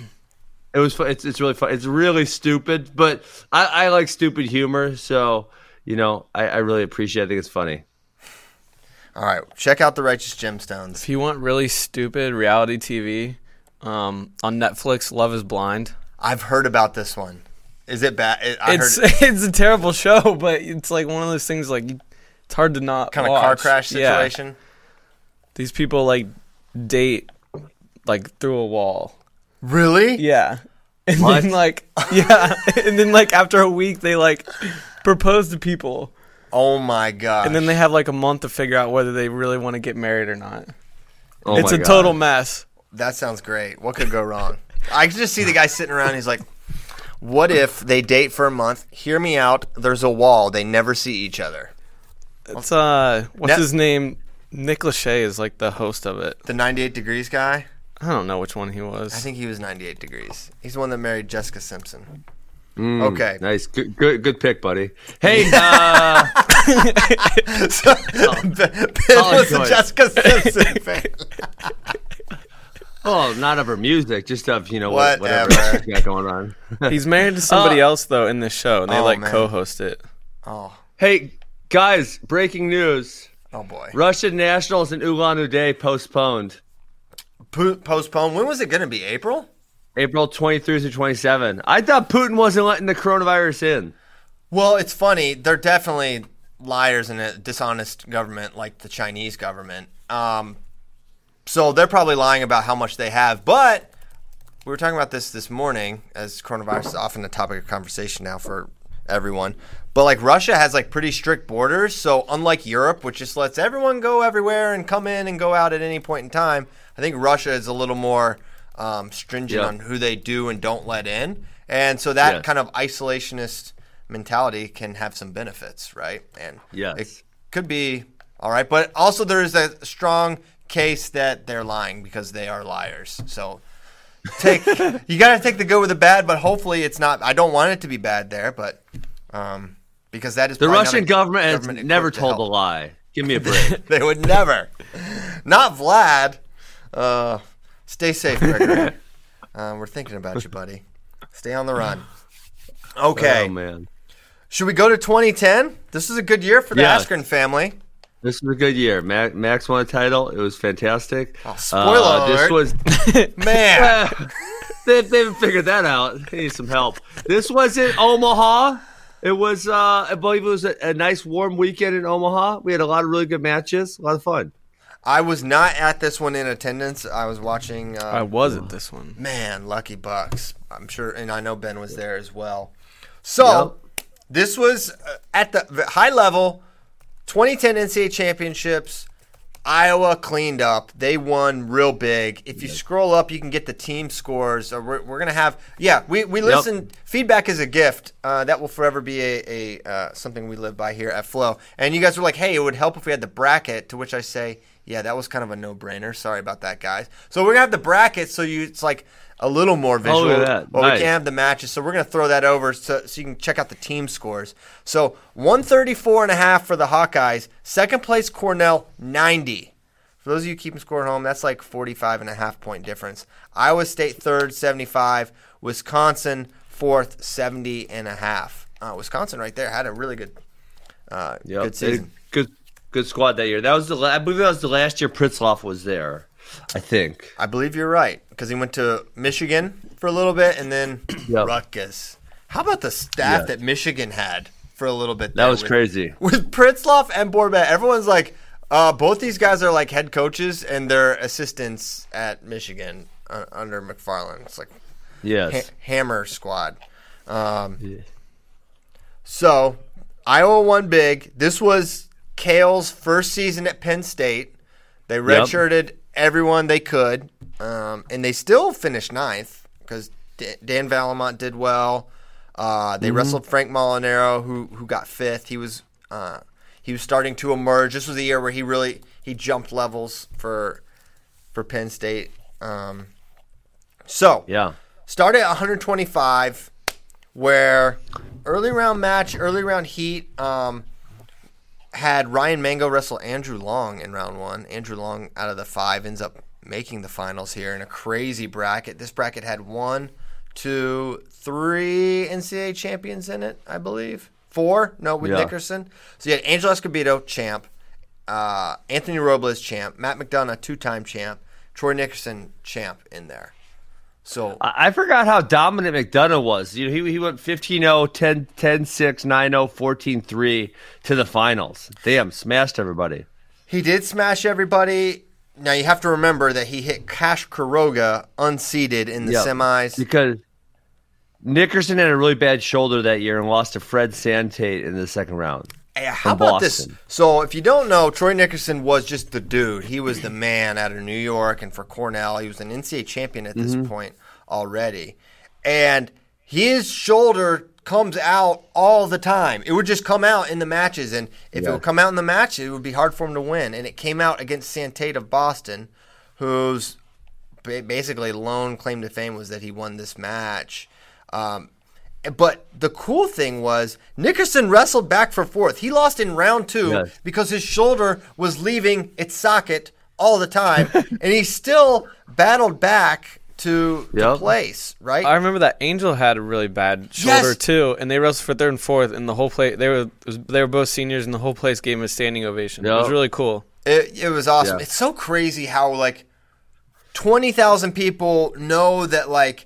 It was. Fun. It's it's really fun. It's really stupid, but I, I like stupid humor. So you know, I, I really appreciate. it. I think it's funny. All right, check out the Righteous Gemstones. If you want really stupid reality TV, um, on Netflix, Love Is Blind. I've heard about this one. Is it bad? It, It's heard it's a terrible show, but it's like one of those things like it's hard to not kind of car watch. crash Yeah. situation. These people like date like through a wall. Really? Yeah. And What? then like yeah, and then like after a week they like propose to people, Oh my god! and then they have like a month to figure out whether they really want to get married or not. Oh it's my a God. total mess. that sounds great. What could go wrong? I can just see the guy sitting around. He's like, "What if they date for a month? Hear me out. There's a wall. They never see each other. It's uh what's Net- his name? Nick Lachey is like the host of it. The 98 degrees guy. I don't know which one he was. I think he was 98 degrees. He's the one that married Jessica Simpson. Mm, Okay. Nice. Good, good. Good pick, buddy. Hey. Uh, So, Ben was a. Jessica Simpson fan. oh, not of her music, just of you know what, whatever Whatever. she's got going on. He's married to somebody else though in this show, and they Oh, like man. co-host it. Oh, hey, guys! Breaking news: oh boy. Russian nationals in Ulan Ude postponed. Po- postpone. When was it going to be? April? April 23 through 27. I thought Putin wasn't letting the coronavirus in. Well, it's funny. They're definitely liars in a dishonest government like the Chinese government. Um, so they're probably lying about how much they have. But we were talking about this this morning, as coronavirus is often a topic of conversation now for everyone. But like Russia has like pretty strict borders. So unlike Europe, which just lets everyone go everywhere and come in and go out at any point in time, I think Russia is a little more um, stringent Yeah. on who they do and don't let in. And so that Yes. kind of isolationist mentality can have some benefits, right? And Yes. it could be all right, but also there is a strong case that they're lying because they are liars. So take you got to take the good with the bad, but hopefully it's not. I don't want it to be bad there, but um, because that is The Russian a government has never equipped to told a lie. Give me a break. they would never. Not Vlad. Uh, stay safe, Gregory. uh, we're thinking about you, buddy. Stay on the run. Okay. Oh man, Should we go to 2010? This is a good year for the Yes. Askren family. this was a good year. Max, Max won a title. It was fantastic. Oh, spoiler Uh, This was Man. they, they haven't figured that out. They need some help. This was in Omaha. It was, uh, I believe it was a, a nice warm weekend in Omaha. We had a lot of really good matches, a lot of fun. I was not at this one in attendance. I was watching. Uh, I was at this one. Man, Lucky Bucks. I'm sure, and I know Ben was there as well. So, this was uh, at the the high level 2010 NCAA championships. Iowa cleaned up. They won real big. If you scroll up, you can get the team scores. Uh, we're, we're gonna have yeah. We we listen. Feedback is a gift. Uh, that will forever be a, a uh, something we live by here at Flow. And you guys were like, hey, it would help if we had the bracket. To which I say, yeah, that was kind of a no brainer. Sorry about that, guys. So we're gonna have the bracket. So you it's like a little more visual. look at that. But we can't have the matches. So we're going to throw that over so, so you can check out the team scores. So 134 and a half for the Hawkeyes. Second place Cornell 90. For those of you keeping score at home, that's like 45 and a half point difference. Iowa State third 75, Wisconsin fourth 70 and a half. Uh, Wisconsin right there had a really good uh, Yep. good season. Good, good squad that year. That was the. I believe that was the last year Pritzlaff was there. I think. I believe you're right because he went to Michigan for a little bit and then Yep. Rutgers. How about the staff Yeah. that Michigan had for a little bit? That was with- crazy. with Pritzlaff and Bormet. Everyone's like, uh, both these guys are like head coaches and they're assistants at Michigan uh, under McFarland. It's like Yes. ha- Hammer Squad. Um, Yeah. So Iowa won big. This was Cael's first season at Penn State. They redshirted everyone they could, um, and they still finished ninth because Dan Vallimont did well. Uh, they wrestled Frank Molinaro, who who got fifth. He was uh, he was starting to emerge. This was the year where he really he jumped levels for for Penn State. Um, so Yeah. started at 125 where early round match early round heat um, had ryan mango wrestle andrew long in round one. Andrew long out of the five ends up making the finals here in a crazy bracket. This bracket had one two three ncaa champions in it i believe. Four? No with Yeah. nickerson. So you had Angel escobedo champ. Uh, anthony robles champ. Matt mcdonough two-time champ. Troy nickerson champ in there so I forgot how dominant McDonough was. You know, he, he went 15-0, 10, 10 6, 9-0, 14-3 to the finals. Damn, smashed everybody. He did smash everybody. Now you have to remember that he hit Cash Kuroga unseeded in the Yep. semis. Because Nickerson had a really bad shoulder that year and lost to Fred Santaite in the second round. How about this? So, if you don't know, Troy Nickerson was just the dude. He was the man out of New York, and for Cornell, he was an NCAA champion at this Mm-hmm. point already. And his shoulder comes out all the time. It would just come out in the matches, and if it would come out in the match, it would be hard for him to win. And it came out against Santaite of Boston, whose basically lone claim to fame was that he won this match. Um, but the cool thing was Nickerson wrestled back for fourth. He lost in round two Yes. because his shoulder was leaving its socket all the time, and he still battled back to the place. Right? I remember that Angel had a really bad shoulder Yes. too, and they wrestled for third and fourth, and the whole place they were they were both seniors, and the whole place gave him a standing ovation. It was really cool. It, it was awesome. Yeah. It's so crazy how like twenty thousand people know that like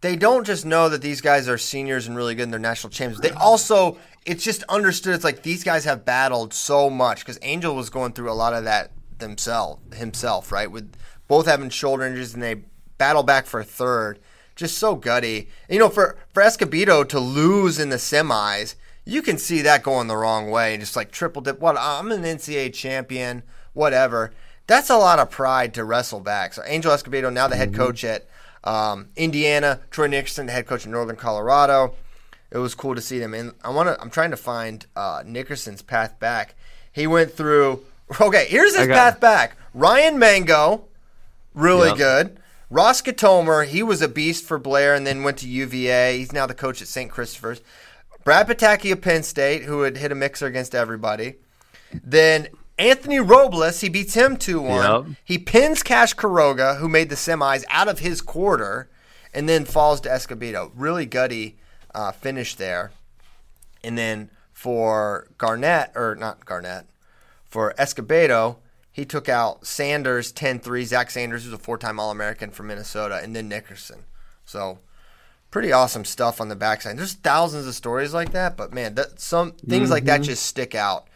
they don't just know that these guys are seniors and really good and they're national champions. They also it's just understood. It's like these guys have battled so much because Angel was going through a lot of that themselves himself, right? With both having shoulder injuries and they battle back for a third. Just so gutty. You know, for for Escobedo to lose in the semis, you can see that going the wrong way and just like triple dip. What I'm an NCAA champion, whatever. That's a lot of pride to wrestle back. So Angel Escobedo, now the head mm-hmm. coach at um, Indiana, Troy Nickerson, the head coach in Northern Colorado. It was cool to see them. And I want to. I'm trying to find uh, Nickerson's path back. He went through. Okay, here's his path back. Ryan Mango, really Yep. good. Ross Gitomer, he was a beast for Blair and then went to UVA. He's now the coach at St. Christopher's. Brad Pataky of Penn State, who had hit a mixer against everybody. Then Anthony Robles, he beats him 2 1. Yep. He pins Cash Karoga, who made the semis, out of his quarter, and then falls to Escobedo. Really gutty uh, finish there. And then for Garnett, or not Garnett, for Escobedo, he took out Sanders 10 3. Zach Sanders, who's a four time All American from Minnesota, and then Nickerson. So pretty awesome stuff on the backside. There's thousands of stories like that, but man, that, some things like that just stick out.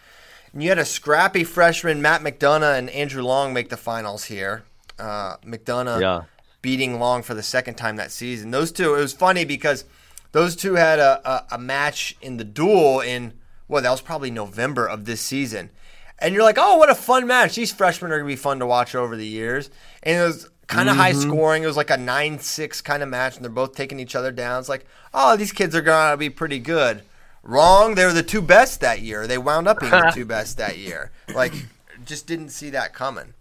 And you had a scrappy freshman, Matt McDonough and Andrew Long, make the finals here. Uh, McDonough Yeah. beating Long for the second time that season. Those two, it was funny because those two had a, a, a match in the duel in, well, that was probably November of this season. And you're like, oh, what a fun match. These freshmen are going to be fun to watch over the years. And it was kind of high scoring. It was like a 9 6 kind of match, and they're both taking each other down. It's like, oh, these kids are going to be pretty good. Wrong. They were the two best that year. They wound up being the two best that year. Like, just didn't see that coming.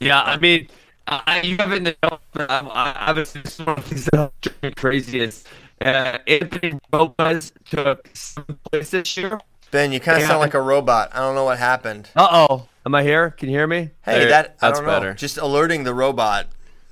Yeah, I mean, I, you haven't know, but I'm, I, obviously, this one of the things that drives me crazy is uh, Anthony Lopez took seventh place this year. Ben, you kind of sound like a robot. I don't know what happened. Uh oh. Am I here? Can you hear me? Hey, There- that I that's don't know. better. Just alerting the robot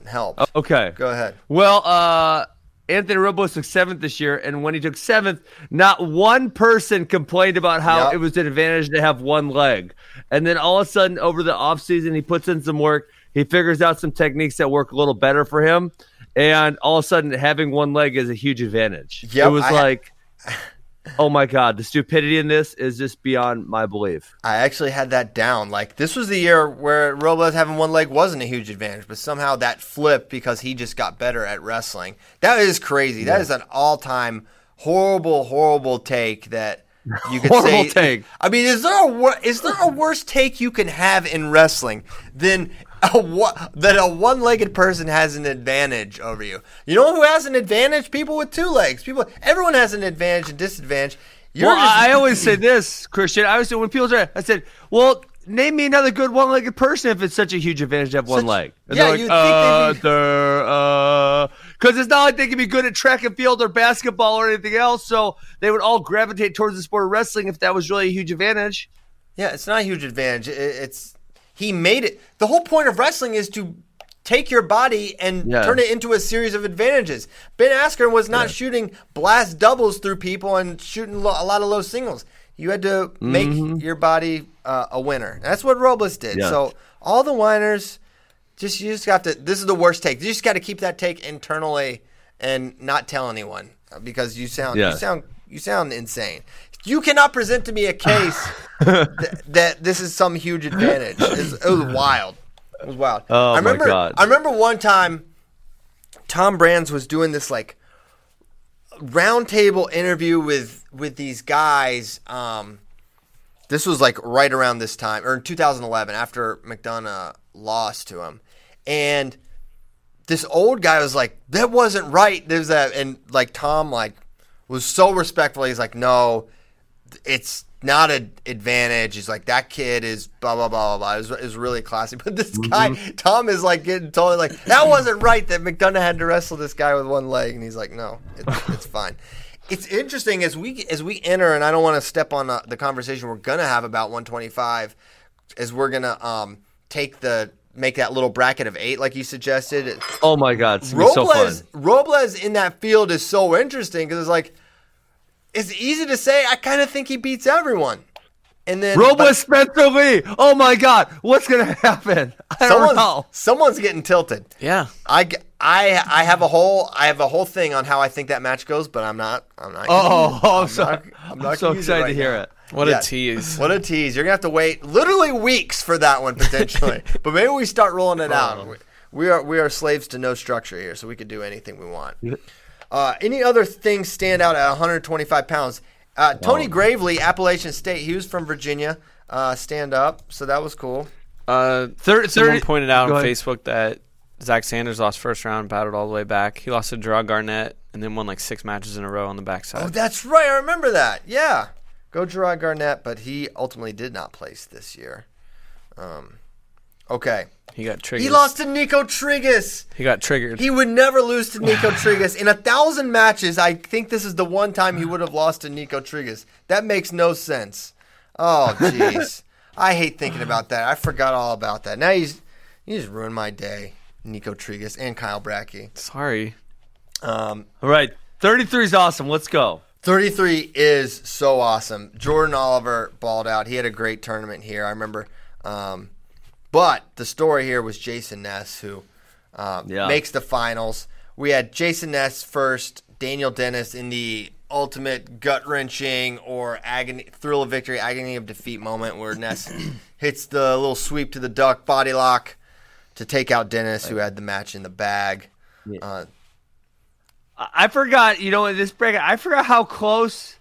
helps. Oh, okay. Go ahead. Well, uh, Anthony Robles took seventh this year, and when he took seventh, not one person complained about how Yep. it was an advantage to have one leg. And then all of a sudden, over the offseason, he puts in some work. He figures out some techniques that work a little better for him. And all of a sudden, having one leg is a huge advantage. Yep, it was I- like, oh my God, the stupidity in this is just beyond my belief. I actually had that down. Like this was the year where Robles having one leg wasn't a huge advantage, but somehow that flipped because he just got better at wrestling. That is crazy. That is an all-time horrible, horrible take that you could Horrible say. take. I mean, is there a is there a worse take you can have in wrestling than a wa- that a one-legged person has an advantage over you? You know who has an advantage? People with two legs. People. Everyone has an advantage and disadvantage. You're well, just- I always say this, Christian. I always say when people try, I said, well, name me another good one-legged person if it's such a huge advantage to have one Such- leg. And yeah, they're you'd think uh, they'd be- they're, uh, because it's not like they can be good at track and field or basketball or anything else. So they would all gravitate towards the sport of wrestling if that was really a huge advantage. Yeah, it's not a huge advantage. It- It's he made it. The whole point of wrestling is to take your body and Yeah. turn it into a series of advantages. Ben Askren was not shooting blast doubles through people and shooting lo- a lot of low singles. You had to make your body uh, a winner. That's what Robles did. Yeah. So all the whiners, just you just got to. This is the worst take. You just got to keep that take internally and not tell anyone uh, because you sound Yeah. you sound you sound insane. You cannot present to me a case th- that this is some huge advantage. It's- It was wild. It was wild. Oh, I my remember, God. I remember one time Tom Brands was doing this like roundtable interview with with these guys. Um, this was like right around this time, or in 2011, after McDonough lost to him, and this old guy was like, "That wasn't right." There's that, and like Tom like was so respectful. He's like, "No, it's not an advantage." He's like, "That kid is blah blah blah blah blah." It was, it was really classy. But this guy, Tom, is like getting totally like, "That wasn't right." That McDonough had to wrestle this guy with one leg, and he's like, "No, it's, it's fine." It's interesting as we as we enter, and I don't want to step on uh, the conversation we're gonna have about 125, as we're gonna um, take the make that little bracket of eight like you suggested. Oh my God, it's gonna be so Robles, fun. Robles in that field is so interesting because it's like it's easy to say. I kind of think he beats everyone, and then Robles Spencer Lee. Oh my God, what's gonna happen? I but don't someone's, know. someone's getting tilted. Yeah. I, g- I, I have a whole I have a whole thing on how I think that match goes, but I'm not I'm not. Oh, I'm, so, not- I'm I'm, so gonna use it excited right to hear now. it. What Yeah. a tease. What a tease! You're gonna have to wait literally weeks for that one potentially, but maybe we start rolling it out. We, we are we are slaves to no structure here, so we could do anything we want. Uh, any other things stand out at 125 pounds? Uh, Tony Gravely, Appalachian State. He was from Virginia. Uh, stand up, so that was cool. Uh, Thir- someone 30 pointed out on ahead. Facebook that Zach Sanders lost first round, battled all the way back. He lost to Gerard Garnett and then won like six matches in a row on the backside. Oh, that's right. I remember that. Yeah. Go Gerard Garnett, but he ultimately did not place this year. Um, okay. he got triggered. He lost to Nico Trigus. He got triggered. He would never lose to Nico Trigus. In a thousand matches, I think this is the one time he would have lost to Nico Trigus. That makes no sense. Oh, jeez. I hate thinking about that. I forgot all about that. Now he's he just ruined my day. Nico Trigas and Kyle Brackey. Sorry. Um, All right, 33 is awesome. Let's go. 33 is so awesome. Jordan Oliver balled out. He had a great tournament here. I remember. Um, but the story here was Jason Ness, who um, Yeah. makes the finals. We had Jason Ness first, Daniel Dennis in the ultimate gut wrenching or agony, thrill of victory, agony of defeat moment where Ness hits the little sweep to the duck body lock to take out Dennis, who had the match in the bag. Uh, I forgot, you know, in this break, I forgot how close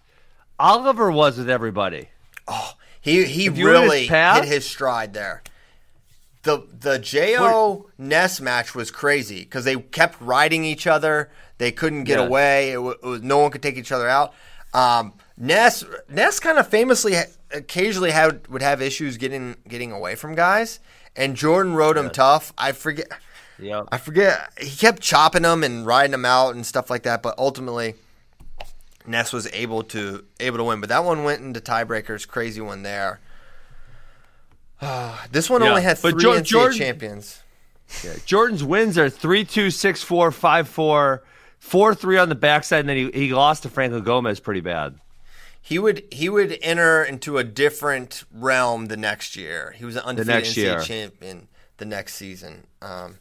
Oliver was with everybody. Oh, He he If you were in his really hit his stride there. The the Jo Ness match was crazy because they kept riding each other. They couldn't get Yeah. away. It, wa- it was, no one could take each other out. Um, Ness Ness kind of famously occasionally had would have issues getting getting away from guys, and Jordan rode him tough. I forget. Yep. I forget. He kept chopping them and riding them out and stuff like that. But ultimately, Ness was able to able to win. But that one went into tiebreakers. Crazy one there. this one Yeah, only had but three Jo- NCAA Jordan- champions. Jordan's wins are 3 2, 6 4, 5 4, 4 3 on the backside, and then he, he lost to Franklin Gomez pretty bad. He would he would enter into a different realm the next year. He was an undefeated next NCAA year. champion the next season. Um,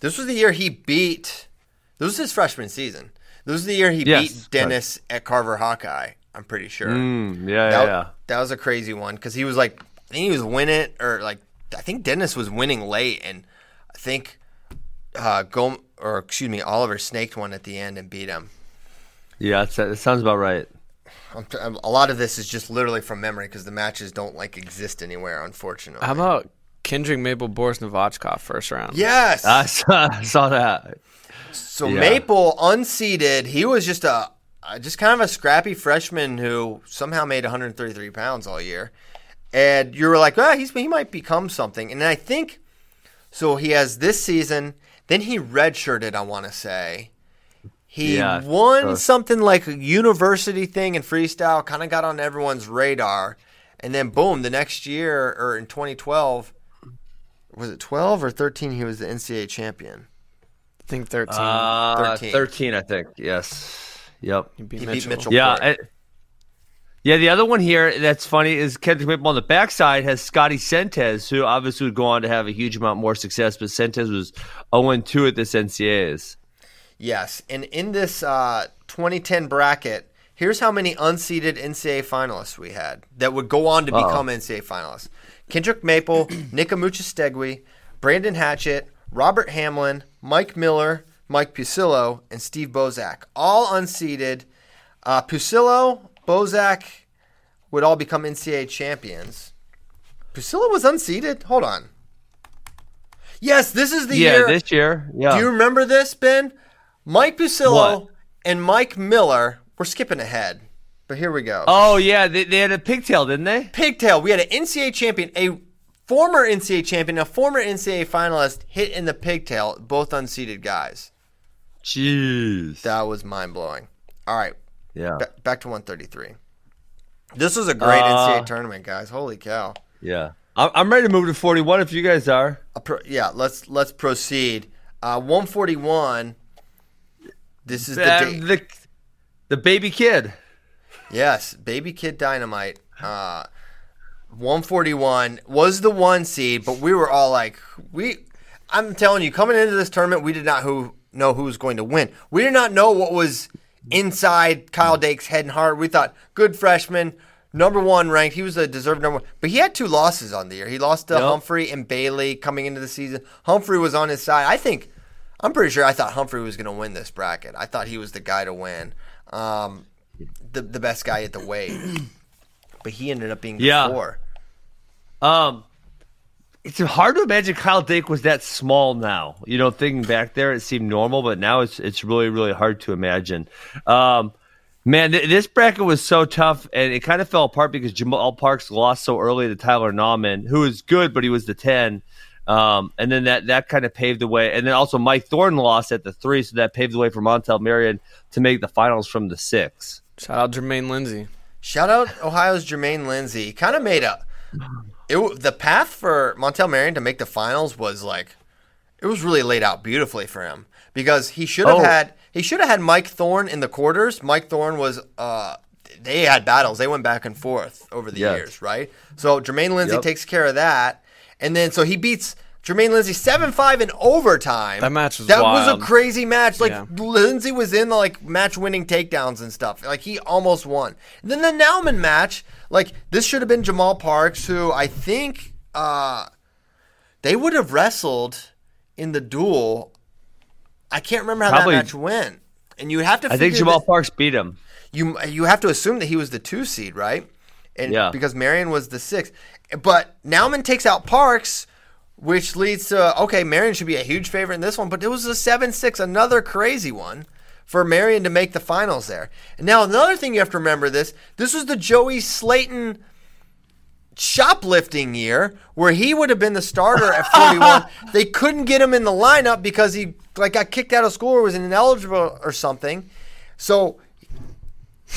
this was the year he beat. This was his freshman season. This was the year he Yes, beat Dennis at Carver Hawkeye. I'm pretty sure. Mm, yeah, that, yeah, yeah. that was a crazy one because he was like, I think he was winning or like I think Dennis was winning late, and I think uh, Gom or excuse me, Oliver snaked one at the end and beat him. Yeah, that sounds about right. I'm t- a lot of this is just literally from memory because the matches don't like exist anywhere, unfortunately. How about Kendrick Maple Boris Novachkov first round? yes? I saw, I saw that. so yeah. Maple unseeded. He was just a just kind of a scrappy freshman who somehow made 133 pounds all year, and you were like, ah, he's he might become something. And I think so. He has this season. Then he redshirted. I want to say. He Yeah, won so- something like a university thing in freestyle, kind of got on everyone's radar. And then, boom, the next year, or in 2012, was it 12 or 13? He was the NCAA champion. I think 13. Uh, 13. 13. I think. Yes. Yep. he beat He Mitchell. beat Mitchell. Yeah. It- yeah, the other one here that's funny is Kendrick Maple on the backside has Scotty Sentes, who obviously would go on to have a huge amount more success, but Sentes was 0 2 at this NCAAs. Yes, and in this uh, 2010 bracket, here's how many unseeded NCAA finalists we had that would go on to Uh-oh. become NCAA finalists: Kendrick Maple, Nick Amuchastegui, Brandon Hatchett, Robert Hamlin, Mike Miller, Mike Pucillo, and Steve Bosak, all unseeded. Uh, Pucillo, Bosak would all become NCAA champions. Pucillo was unseeded. Hold on. Yes, this is the Yeah, year. this year. Yeah. Do you remember this, Ben? Mike What? and Mike Miller. We're skipping ahead, but here we go. oh, yeah. They, they had a pigtail, didn't they? Pigtail. We had an NCAA champion, a former NCAA champion, a former NCAA finalist hit in the pigtail. Both unseeded guys. Jeez. That was mind blowing. All right, yeah. ba- back to 133. This was a great Uh, NCAA tournament, guys. Holy cow! Yeah. I'm, I'm ready to move to 41 if you guys are. Pro- yeah, let's let's proceed. Uh, 141. This is the date. the, the baby kid. Yes, Baby Kid Dynamite. Uh, 141 was the one seed, but we were all like, we. I'm telling you, coming into this tournament, we did not who know who was going to win. We did not know what was inside Kyle Dake's head and heart. We thought good freshman, number one ranked. He was a deserved number one, but he had two losses on the year. He lost to Yep. Humphrey and Bailey coming into the season. Humphrey was on his side. I think. I'm pretty sure I thought Humphrey was going to win this bracket. I thought he was the guy to win. Um, the the best guy at the weight, but he ended up being Yeah. four. Um, it's hard to imagine Kyle Dake was that small now. You know, thinking back there, it seemed normal, but now it's it's really really hard to imagine. Um, man, th- this bracket was so tough, and it kind of fell apart because Jamal Parks lost so early to Tyler Nauman, who was good, but he was the ten. Um, and then that that kind of paved the way, and then also Mike Thornton lost at the three, so that paved the way for Montel Marion to make the finals from the six. Shout out Jermaine Lindsay. Shout out Ohio's Jermaine Lindsay. Kind of made a. It the path for Montel Marion to make the finals was like it was really laid out beautifully for him because he should have Oh. had he should have had Mike Thorne in the quarters. Mike Thorne was uh they had battles. They went back and forth over the Yes. years, right? So Jermaine Lindsay Yep. takes care of that, and then so he beats Jermaine Lindsay seven five in overtime. That match was that was a crazy match. Like Yeah. Lindsay was in the like match winning takedowns and stuff. Like he almost won. And then the Nauman match, like this should have been Jamal Parks, who I think uh they would have wrestled in the duel. I can't remember how Probably- that match went. And you have to I think Jamal that- Parks beat him. you you have to assume that he was the two seed, right? And Yeah. because Marion was the six. But Nauman takes out Parks, which leads to okay, Marion should be a huge favorite in this one, but it was a seven six, another crazy one for Marion to make the finals there. And now another thing you have to remember this this was the Joey Slaton shoplifting year where he would have been the starter at 41 they couldn't get him in the lineup because he like got kicked out of school or was ineligible or something so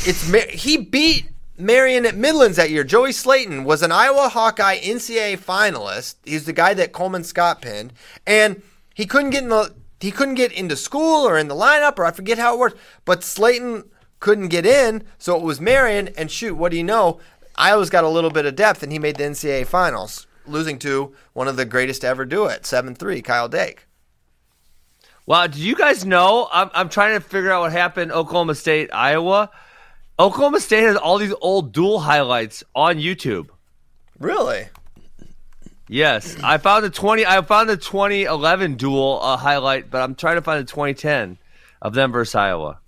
it's he beat Marion at Midlands that year. Joey Slaton was an Iowa Hawkeye NCAA finalist. He's the guy that Coleman Scott pinned, and he couldn't get in the he couldn't get into school or in the lineup or I forget how it worked. But Slaton couldn't get in, so it was Marion. And shoot, what do you know? Iowa's got a little bit of depth, and he made the NCAA finals, losing to one of the greatest to ever do it, seven three, Kyle Dake. Wow, did you guys know? I'm, I'm trying to figure out what happened Oklahoma State, Iowa. Oklahoma State has all these old duel highlights on YouTube. Really? Yes, I found the 20. I found the 2011 duel uh, highlight, but I'm trying to find the 2010 of them versus Iowa.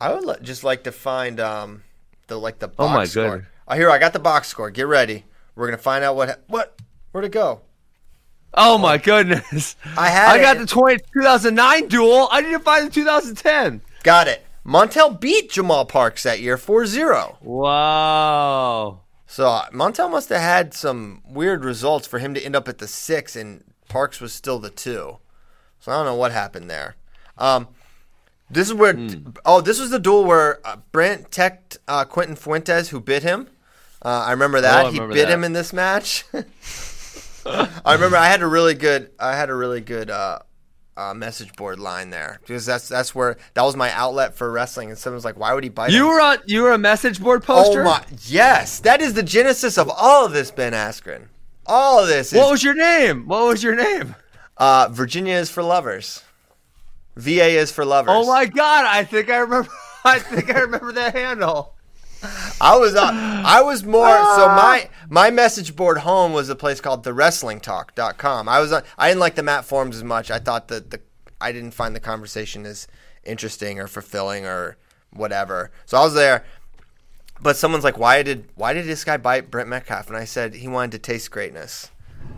I would li- just like to find um the like the box Oh my score. goodness. Oh, here I got the box score. Get ready. We're gonna find out what ha- what where'd it go? Oh my goodness! I had I got it. the 20, 2009 duel. I didn't find the 2010. Got it. Montel beat Jamal Parks that year 4-0. Wow. So uh, Montel must have had some weird results for him to end up at the six, and Parks was still the two. So I don't know what happened there. Um, this is where. Oh, this was the duel where uh, Brent teched uh, Quentin Fuentes, who bit him. Uh, I remember that Oh, I he bit that. him in this match. I remember I had a really good. I had a really good uh, message board line there because that's that's where that was my outlet for wrestling. And someone's like, "Why would he bite him?" You were on. You were a message board poster. Oh my! Yes, that is the genesis of all of this, Ben Askren. All of this is What was your name? What was your name? uh, Virginia is for lovers. VA is for lovers. Oh my god! I think I remember. I think I remember that handle. I was I was more so my my message board home was a place called thewrestlingtalk.com. I was on, I didn't like the Matt forums as much. I thought that the I didn't find the conversation as interesting or fulfilling or whatever. So I was there. But someone's like, "Why did why did this guy bite Brent Metcalf?" And I said he wanted to taste greatness.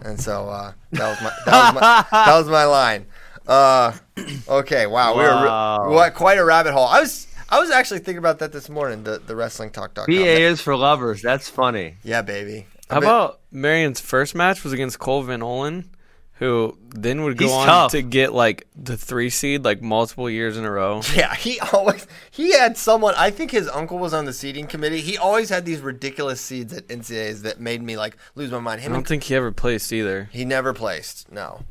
And so uh, that was my that was my, that was my line. Uh, okay, wow, we Wow. were what quite a rabbit hole. I was I was actually thinking about that this morning. The the wrestling talk.com. BA is for lovers. That's funny. Yeah, baby. How about Marion's first match was against Cole VonOhlen, who then would go He's on tough. to get like the three seed like multiple years in a row. Yeah, he always he had someone. I think his uncle was on the seeding committee. He always had these ridiculous seeds at NCAA's that made me like lose my mind. I don't and, think he ever placed either. he never placed. No,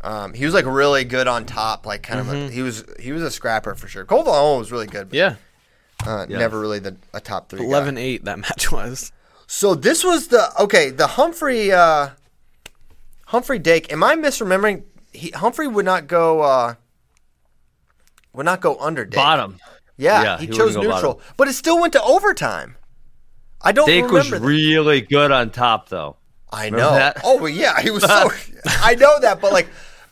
um, he was like really good on top. Like kind of a, he was he was a scrapper for sure. Cole VonOhlen was really good. but, Yeah, uh, Yes. never really the a top three. guy. 11-8 that match was. So this was the okay. The Humphrey uh, Humphrey Dake. Am I misremembering? He, Humphrey would not go. Uh, would not go under Dake. Bottom. Yeah, Yeah, he, he chose neutral, bottom. but it still went to overtime. I don't Dake was that. really good on top, though. I remember know. that? Oh yeah, he was so. I know that, but like,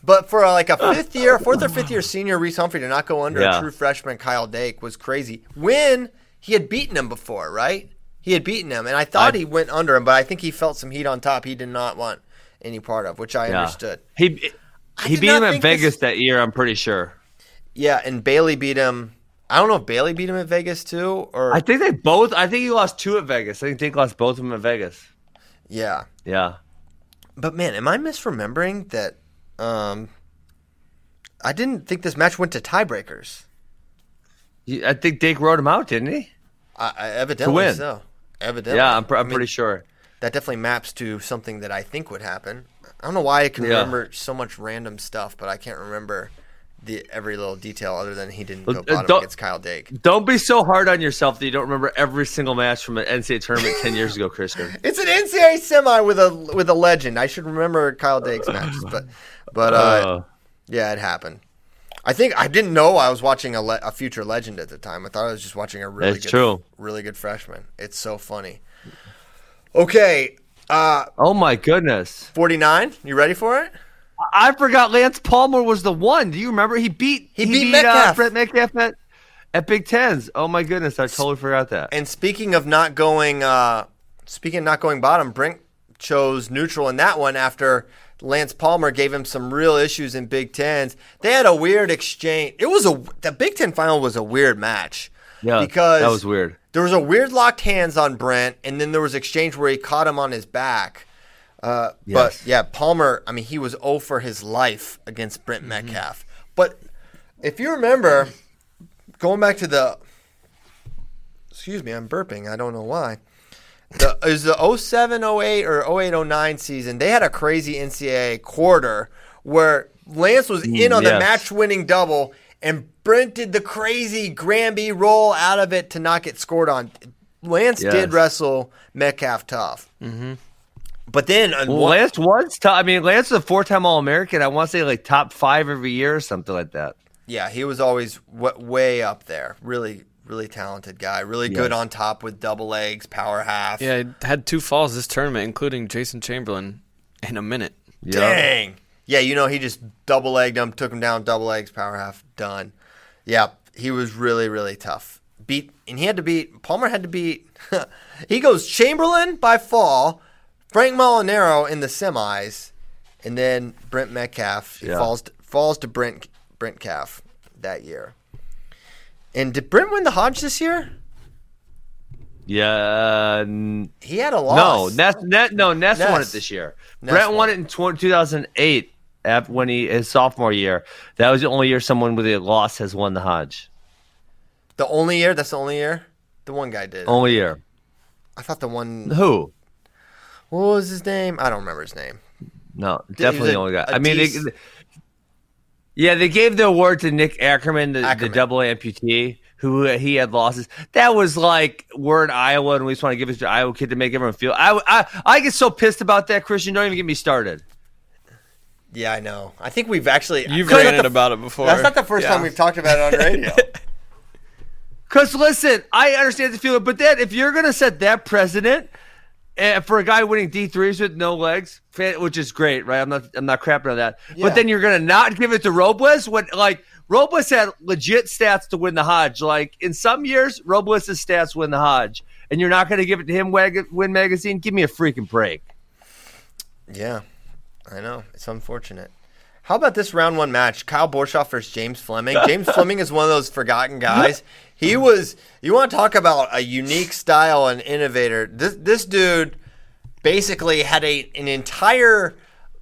but for uh, like a fifth year, fourth or fifth year senior, Reece Humphrey to not go under Yeah. a true freshman Kyle Dake was crazy. When he had beaten him before, right? He had beaten him, and I thought I- he went under him, but I think he felt some heat on top. He did not want any part of, which I Yeah. understood. He I he beat him at think this- Vegas that year. I'm pretty sure. Yeah, and Bailey beat him. I don't know if Bailey beat him at Vegas too, or I think they both. I think he lost two at Vegas. I think Dake lost both of them at Vegas. yeah. Yeah. But man, am I misremembering that? Um, I didn't think this match went to tiebreakers. I think Dake wrote him out, didn't he? I, I, evidently win. so. Evidently, Yeah, I'm, pr- I I'm mean, pretty sure. that definitely maps to something that I think would happen. I don't know why I can Yeah. remember so much random stuff, but I can't remember the every little detail other than he didn't go Uh, bottom don't- against Kyle Dake. Don't be so hard on yourself that you don't remember every single match from an NCAA tournament ten years ago, Christian. It's an NCAA semi with a with a legend. I should remember Kyle Dake's matches, but but uh, Uh, yeah, it happened. I think I didn't know I was watching a, le- a future legend at the time. I thought I was just watching a really good, true. really good freshman. It's so funny. Okay, uh, oh my goodness. forty nine. You ready for it? I forgot Lance Palmer was the one. Do you remember? He beat He beat uh, Metcalf. Brent Metcalf at, at Big Tens. Oh my goodness, I totally forgot that. And speaking of not going, uh, speaking of not going bottom, Brent chose neutral in that one after Lance Palmer gave him some real issues in Big Tens. They had a weird exchange. It was a the Big Ten final was a weird match. Yeah, because that was weird. There was a weird locked hands on Brent, and then there was exchange where he caught him on his back. Uh, But yeah, Palmer. I mean, he was 0 for his life against Brent Mm-hmm. Metcalf. But if you remember, going back to the, excuse me, I'm burping. I don't know why. The is the 07, 08 or 08, 09 season. They had a crazy NCAA quarter where Lance was in on the match-winning double, and Brent did the crazy Granby roll out of it to not get scored on. Lance Yes. did wrestle Metcalf tough. Mm-hmm. But then, on Well, Lance was. T- I mean, Lance is a four-time All-American. I want to say like top five every year or something like that. Yeah, he was always w- way up there. Really, really talented guy. Really good on top with double legs, power half. Yeah, had two falls this tournament, including Jason Chamberlain in a minute. Yeah. Dang. Yeah, you know, he just double legged him, took him down, double legs, power half, done. Yeah, he was really, really tough. Beat, and he had to beat, Palmer had to beat, he goes Chamberlain by fall, Frank Molinaro in the semis, and then Brent Metcalf he Yeah. falls to, falls to Brent Brent Calf that year. And did Brent win the Hodge this year? Yeah. n- He had a No, loss. Ness, Ness, no, Ness, won it this year. Ness Brent won won it in tw- 2008 af- when he his sophomore year. That was the only year someone with a loss has won the Hodge. the only year. That's the only year. The one guy did. Only year. I thought the one. Who? What was his name? I don't remember his name. No, definitely a- the only guy. I mean, dec- yeah, they gave the award to Nick Ackerman, the, the double amputee, who he had losses. That was like we're in Iowa and we just want to give it to Iowa kid to make everyone feel. I, I, I get so pissed about that, Christian. Don't even get me started. Yeah, I know. I think we've actually. You've That's not ranted the- about it before. That's not the first Yeah. time we've talked about it on radio. Because listen, I understand the feeling, but then if you're gonna set that precedent uh, Eh, for a guy winning D threes with no legs, which is great, right? I'm not, I'm not crapping on that. Yeah. But then you're gonna not give it to Robles when, like, Robles had legit stats to win the Hodge. Like in some years, Robles' stats win the Hodge, and you're not gonna give it to him. Win magazine, give me a freaking break. yeah, I know. It's unfortunate. How about this round one match? Kyle Borshoff versus James Fleming. James Fleming is one of those forgotten guys. He was. You want to talk about a unique style and innovator? This this dude basically had a an entire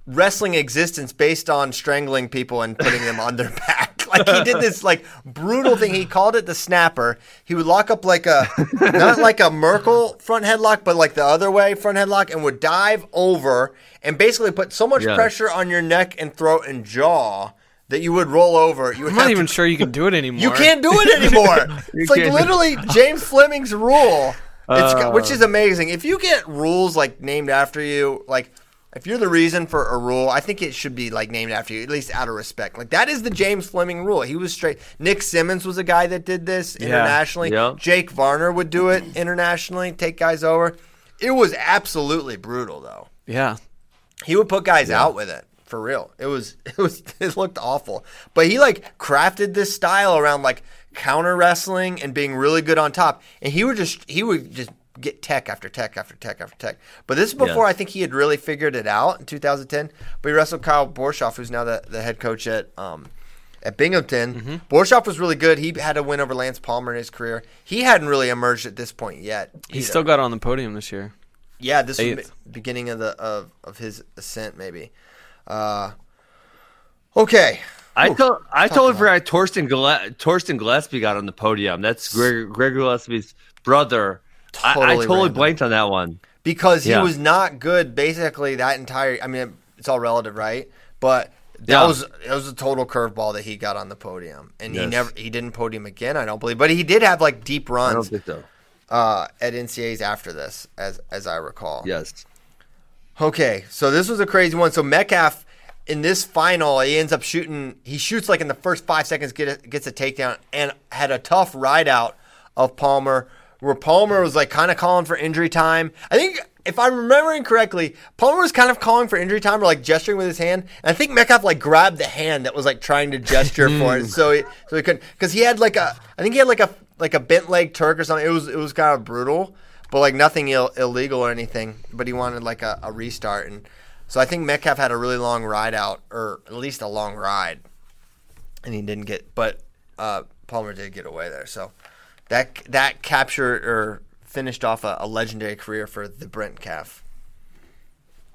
wrestling existence based on strangling people and putting them on their back. Like he did this like brutal thing. He called it the snapper. He would lock up like a not like a Merkel front headlock, but like the other way front headlock, and would dive over and basically put so much Yeah. pressure on your neck and throat and jaw that you would roll over. You would I'm not even to- sure you can do it anymore. you can't do it anymore. it's like literally James Fleming's rule, it's, Uh. which is amazing. If you get rules like named after you, like if you're the reason for a rule, I think it should be like named after you, at least out of respect. Like that is the James Fleming rule. He was straight. Nick Simmons was a guy that did this internationally. Yeah. Jake Varner would do it internationally, take guys over. It was absolutely brutal though. Yeah. He would put guys out with it for real. It was it was it looked awful. But he like crafted this style around like counter wrestling and being really good on top. And he would just he would just get tech after tech after tech after tech. But this is before Yeah. I think he had really figured it out in 2010. But he wrestled Kyle Borshoff, who's now the, the head coach at um at Binghamton. Mm-hmm. Borshoff was really good. He had a win over Lance Palmer in his career. He hadn't really emerged at this point yet. He still got on the podium this year. Yeah, this was Eighth. the beginning of the of, of his ascent, maybe. Uh, okay, I told I totally about forgot Torsten Torsten Gillespie got on the podium. That's Greg, Greg Gillespie's brother. I, I Totally totally random. blanked on that one. because he Yeah. was not good basically that entire. I mean, it's all relative, right? But that Yeah. was it was a total curveball that he got on the podium, and he never he didn't podium again. I don't believe, but he did have like deep I don't runs think so. uh, at NCAA's after this, as as I recall. Yes. Okay, so this was a crazy one. So Metcalf in this final, he ends up shooting. He shoots like in the first five seconds, get a, gets a takedown, and had a tough ride out of Palmer, where Palmer was like kind of calling for injury time. I think if I'm remembering correctly, Palmer was kind of calling for injury time or like gesturing with his hand, and I think Metcalf like grabbed the hand that was like trying to gesture for it, so he so he couldn't because he had like a I think he had like a like a bent leg Turk or something. It was it was kind of brutal but like nothing Ill- illegal or anything. But he wanted like a, a restart, and so I think Metcalf had a really long ride out, or at least a long ride, and he didn't get. But uh, Palmer did get away there, so that that captured or finished off a, a legendary career for the Brent Calf.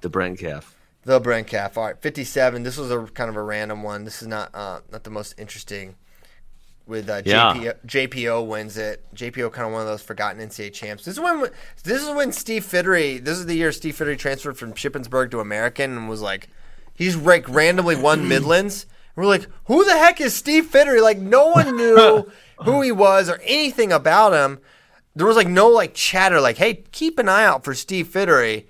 The Brent calf. The Brent Calf. All right, fifty-seven. This was a kind of a random one. This is not uh, not the most interesting. With uh, Yeah. JPO, JPO wins it. JPO kind of one of those forgotten NCAA champs. This is when this is when Steve Fittery. This is the year Steve Fittery transferred from Shippensburg to American and was like, he's like randomly won Midlands. And we're like, who the heck is Steve Fittery? Like no one knew who he was or anything about him. There was like no like chatter like, hey, keep an eye out for Steve Fittery.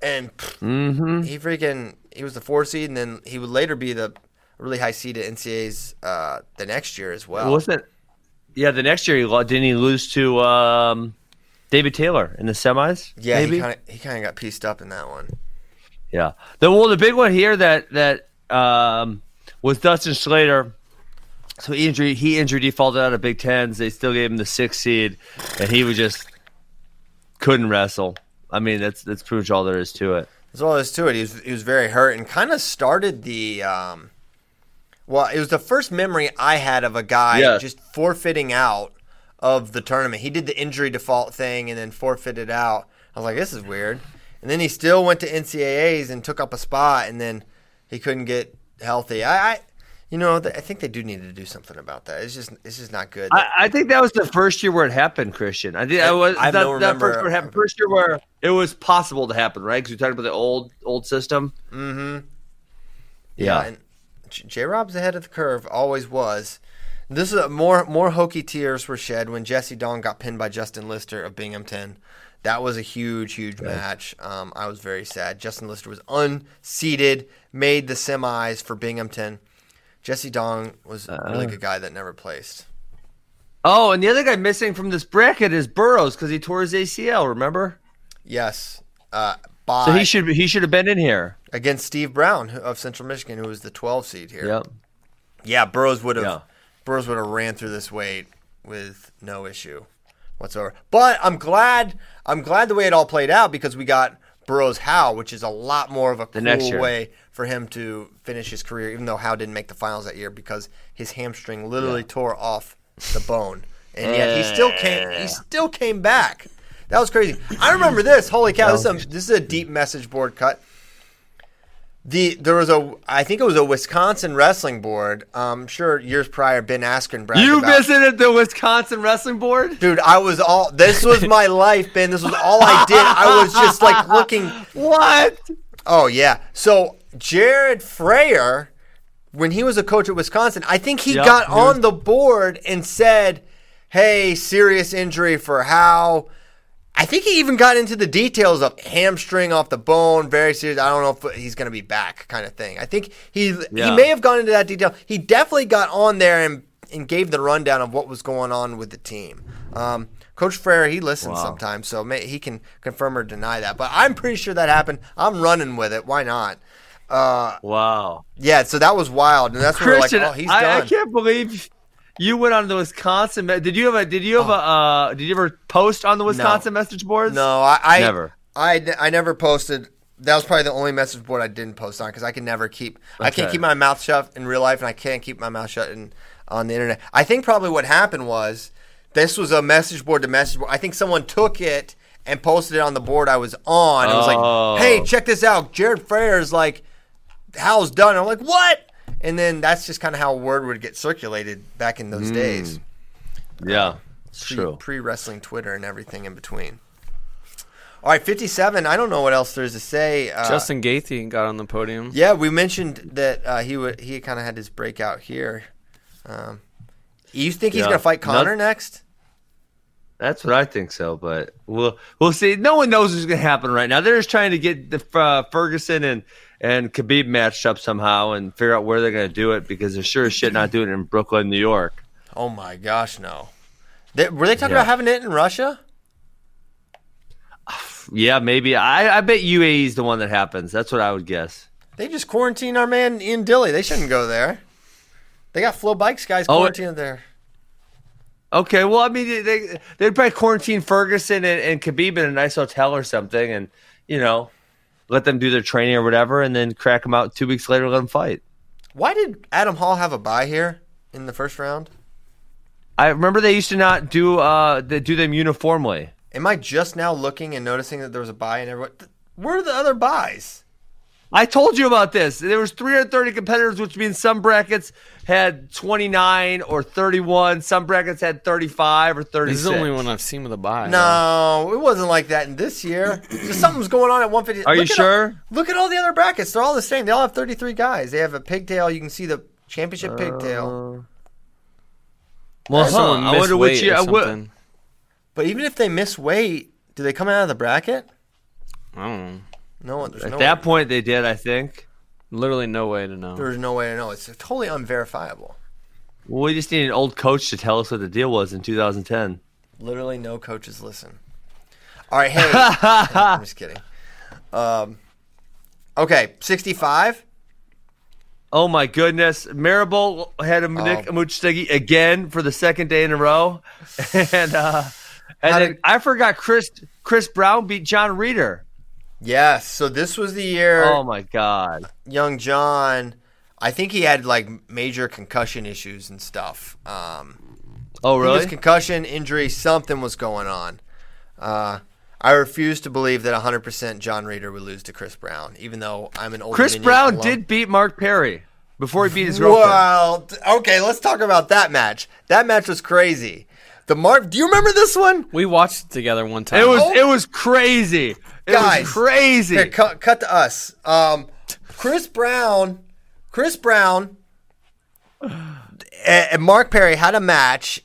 And pff, he freaking he was the four seed, and then he would later be the really high seed at NCAA's uh, the next year as well. Wasn't it? Yeah, the next year he didn't he lose to um, David Taylor in the semis? yeah, maybe? he kind of he kind of got pieced up in that one. Yeah. The well, the big one here that that um, was Dustin Schlatter. So he injured he injured defaulted out of Big Tens. They still gave him the sixth seed, and he was just couldn't wrestle. I mean, that's that's pretty much all there is to it. That's all there is to it. He was he was very hurt and kind of started the. Um, well, it was the first memory I had of a guy Yeah. just forfeiting out of the tournament. He did the injury default thing and then forfeited out. I was like, this is weird. And then he still went to NCAA's and took up a spot, and then he couldn't get healthy. I, I you know, th- I think they do need to do something about that. It's just it's just not good. I, I think that was the first year where it happened, Christian. I think I was I that, don't that remember- first, where it happened, first year where it was possible to happen, right? Because we talked about the old old system. Mm-hmm. Yeah. and J Rob's ahead of the curve, always was. This is a, more more hokey tears were shed when Jesse Dong got pinned by Justin Lister of Binghamton. That was a huge, huge match. Um, I was very sad. Justin Lister was unseeded, made the semis for Binghamton. Jesse Dong was a really good guy that never placed. Oh, and the other guy missing from this bracket is Burroughs because he tore his ACL. Remember? Yes, uh, by So he should he should have been in here. Against Steve Brown of Central Michigan, who was the 12 seed here. Yep. Yeah, Burroughs would have Yeah. Burroughs would have ran through this weight with no issue whatsoever. But I'm glad I'm glad the way it all played out because we got Burroughs Howe, which is a lot more of a cool next way for him to finish his career, even though Howe didn't make the finals that year because his hamstring literally tore off the bone. And yet he still came he still came back. That was crazy. I remember this. Holy cow, this is a, this is a deep message board cut. The there was a I think it was a Wisconsin wrestling board. I'm sure years prior Ben Askren bragged You about. visited the Wisconsin Wrestling Board? Dude, I was all. This was my life, Ben. This was all I did. I was just like looking. What? Oh yeah. So Jared Frayer, when he was a coach at Wisconsin, I think he Yep, got he was- on the board and said, "Hey, serious injury for Howe." I think he even got into the details of hamstring off the bone, very serious. I don't know if he's going to be back, kind of thing. I think he he may have gone into that detail. He definitely got on there and and gave the rundown of what was going on with the team. Um, Coach Frayer, he listens Wow. sometimes, so may, he can confirm or deny that. But I'm pretty sure that happened. I'm running with it. Why not? Uh, Wow. yeah, so that was wild, and that's where we're like, Christian, oh, he's I, done. I can't believe you went on the Wisconsin. Did you have a? Did you have a? Uh, did you ever post on the Wisconsin message boards? No, I, I Never. I, I never posted. That was probably the only message board I didn't post on because I can never keep. I can't keep my mouth shut in real life, and I can't keep my mouth shut in on the internet. I think probably what happened was this was a message board to message board. I think someone took it and posted it on the board I was on. It was Oh. like, "Hey, check this out. Jared Frayer's like, Hal's done." I'm like, "What?" And then that's just kind of how word would get circulated back in those days. Yeah, it's Pre- true. Pre wrestling Twitter and everything in between. All right, 57. I don't know what else there's to say. Uh, Justin Gaethje got on the podium. Yeah, we mentioned that uh, he would he kind of had his breakout here. Um, you think he's Yeah. going to fight Conor Not- next? That's what I think so, but we'll we'll see. No one knows what's going to happen right now. They're just trying to get the uh, Ferguson and and Khabib matched up somehow and figure out where they're going to do it because they're sure as shit not doing it in Brooklyn, New York. Oh my gosh, no. They, were they talking Yeah. about having it in Russia? Yeah, maybe. I I bet UAE is the one that happens. That's what I would guess. They just quarantined our man Ian Dilly. They shouldn't go there. They got Flow Bikes guys Oh, quarantined there. Okay, well, I mean, they, they they'd probably quarantine Ferguson and, and Khabib in a nice hotel or something, and you know, let them do their training or whatever, and then crack them out two weeks later, let them fight. Why did Adam Hall have a bye here in the first round? I remember they used to not do uh do them uniformly. Am I just now looking and noticing that there was a bye and everyone? Where are the other byes? I told you about this. There was 330 competitors, which means some brackets had 29 or 31. Some brackets had 35 or 36. This is the only one I've seen with a bye. No, it wasn't like that in this year. Just something's going on at 150. Are you Look at sure? all- look at all the other brackets. They're all the same. They all have 33 guys. They have a pigtail. You can see the championship uh, pigtail. Well, huh, I missed wonder which year. I would- something. But even if they miss weight, do they come out of the bracket? I don't know. No, there's At no that point, they did. I think. Literally no way to know. There's no way to know. It's totally unverifiable. Well, we just need an old coach to tell us what the deal was in 2010. Literally, no coaches listen. All right, hey, I'm just kidding. Um, okay, 65. Oh my goodness! Marable had a Nick Oh. Amuchastegui again for the second day in a row, and uh, and did- I forgot Chris Chris Brown beat John Reader. Yes, so this was the year Oh my god! young John. I think he had like major concussion issues and stuff. Um, Oh He was really? concussion injury. Something was going on. Uh, I refuse to believe that 100% John Reader would lose to Chris Brown, even though I'm an old. Chris Dominion Brown alum. did beat Mark Perry before he beat his girlfriend. Well, okay, let's talk about that match. That match was crazy. The Mark, do you remember this one? We watched it together one time. It was Oh. it was crazy. It Guys, was crazy. Here, cut, cut to us. Um, Chris Brown, Chris Brown, and and Mark Perry had a match,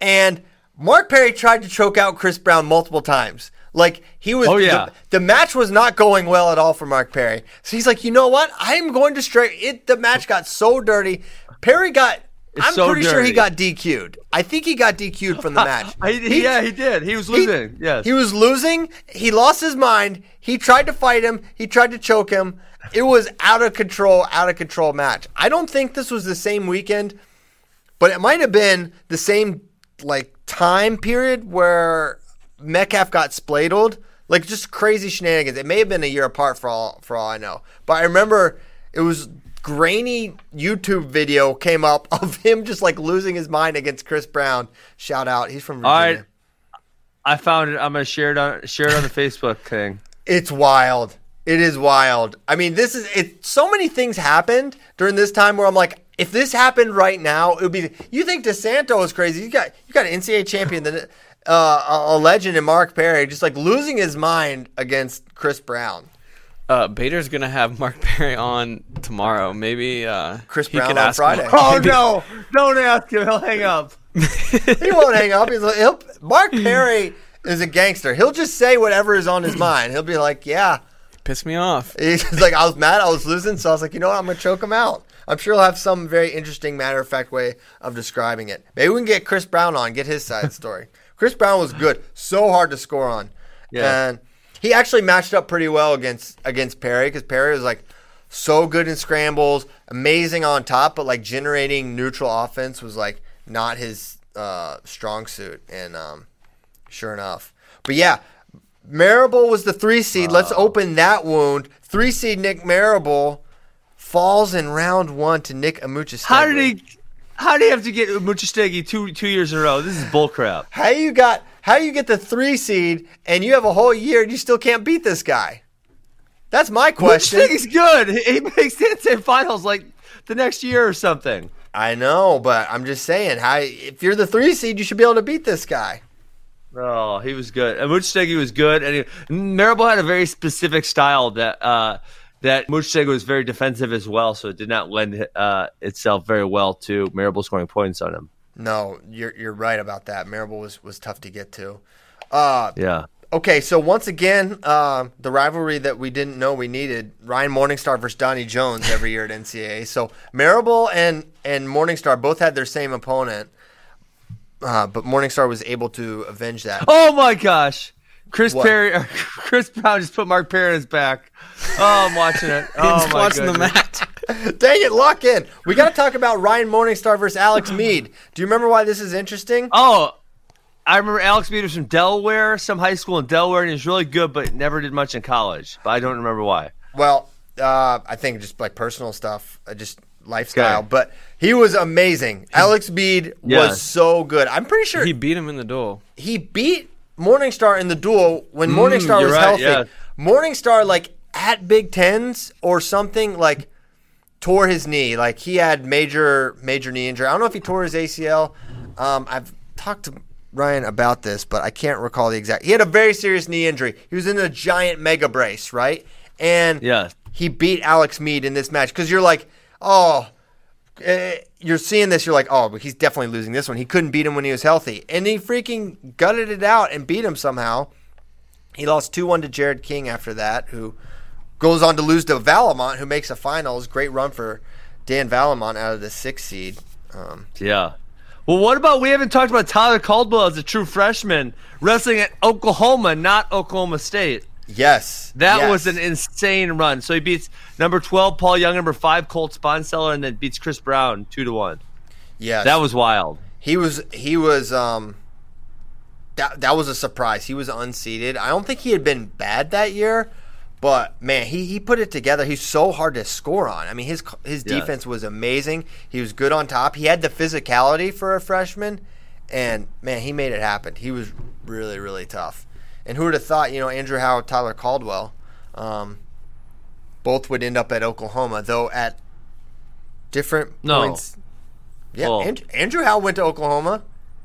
and Mark Perry tried to choke out Chris Brown multiple times. Like he was. Oh, yeah. The, the match was not going well at all for Mark Perry. So he's like, you know what? I'm going to straight. It. The match got so dirty. Perry got. It's I'm so pretty sure he got DQ'd. I think he got DQ'd from the match. I, He- yeah, he did. He was he- losing. yes. He was losing. He lost his mind. He tried to fight him. He tried to choke him. It was out of control, out of control match. I don't think this was the same weekend, but it might have been the same like time period where Metcalf got spladled. Like just crazy shenanigans. It may have been a year apart for all for all I know. But I remember it was grainy YouTube video came up of him just like losing his mind against Chris Brown. Shout out. He's from Virginia. All right. I found it. I'm gonna share it on share it on the Facebook thing. It's wild. It is wild. I mean, this is it. So many things happened during this time where I'm like, if this happened right now, it would be. You think DeSanto is crazy? You got you got an NCAA champion, that uh, a, a legend in Mark Perry, just like losing his mind against Chris Brown. Uh, Bader's gonna have Mark Perry on tomorrow. Maybe uh, Chris Brown on Friday. Him, Oh no! Don't ask him. He'll hang up. He won't hang up. He's like, he'll, Mark Perry is a gangster. He'll just say whatever is on his mind. He'll be like, yeah. piss me off. He's like, I was mad, I was losing, so I was like, you know what, I'm gonna choke him out. I'm sure he'll have some very interesting matter of fact way of describing it. Maybe we can get Chris Brown on, get his side story. Chris Brown was good, so hard to score on, Yeah. and he actually matched up pretty well against against Perry because Perry was like so good in scrambles, amazing on top, but like generating neutral offense was like not his uh, strong suit, and um, sure enough, but yeah. Marable was the three seed. Let's open that wound. Three seed Nick Marable falls in round one to Nick Amuchis. How did he? How did he have to get Amuchastegui two two years in a row? This is bullcrap. How you got? How you get the three seed and you have a whole year and you still can't beat this guy? That's my question. Amuchastegui's good. He makes the NCAA finals like the next year or something. I know, but I'm just saying, how if you're the three seed, you should be able to beat this guy. Oh, he was good. And Amuchastegui was good. And he, Marable had a very specific style that uh, that Amuchastegui was very defensive as well, so it did not lend uh, itself very well to Marable scoring points on him. No, you're you're right about that. Marable was was tough to get to. Uh, Yeah. Okay, so once again, uh, the rivalry that we didn't know we needed: Ryan Morningstar versus Donnie Jones every year at NCAA. So Marable and and Morningstar both had their same opponent, uh, but Morningstar was able to avenge that. Oh my gosh. Chris What? Perry, Chris Brown just put Mark Perry on his back. Oh, I'm watching it. Oh He's my watching the goodness. Match. Dang it, lock in. We got to talk about Ryan Morningstar versus Alex Mead. Do you remember why this is interesting? Oh, I remember Alex Mead was from Delaware, some high school in Delaware, and he was really good, but never did much in college. But I don't remember why. Well, uh, I think just like personal stuff, uh, just lifestyle. Okay. But he was amazing. Alex Mead Yeah. was so good. I'm pretty sure He beat him in the duel. he beat Morningstar in the duel when Morningstar Mm, you're was right, healthy. yeah. Morningstar, like at Big Tens or something, like tore his knee. Like he had major major knee injury. I don't know if he tore his ACL. Um, I've talked to Ryan about this, but I can't recall the exact. He had a very serious knee injury. He was in a giant mega brace, right? And Yeah. he beat Alex Mead in this match because you're like, oh, eh, you're seeing this, you're like, oh, but he's definitely losing this one. He couldn't beat him when he was healthy, and he freaking gutted it out and beat him somehow. He lost two one to Jared King after that, who goes on to lose to Vallimont, who makes the finals. Great run for Dan Vallimont out of the sixth seed. Um, Yeah. Well, what about we haven't talked about Tyler Caldwell as a true freshman wrestling at Oklahoma, not Oklahoma State. yes, That yes. was an insane run. So he beats number twelve Paul Young, number five Colt Sponseller, and then beats Chris Brown two to one. Yeah. That was wild. He was he was um that that was a surprise. He was unseeded. I don't think he had been bad that year, but man, he, he put it together. He's so hard to score on. I mean, his his Yeah. defense was amazing. He was good on top. He had the physicality for a freshman, and man, he made it happen. He was really really tough. And who would have thought? You know, Andrew Howe, Tyler Caldwell, um, both would end up at Oklahoma, though at different No. points. Yeah, Well- Andrew, Andrew Howe went to Oklahoma.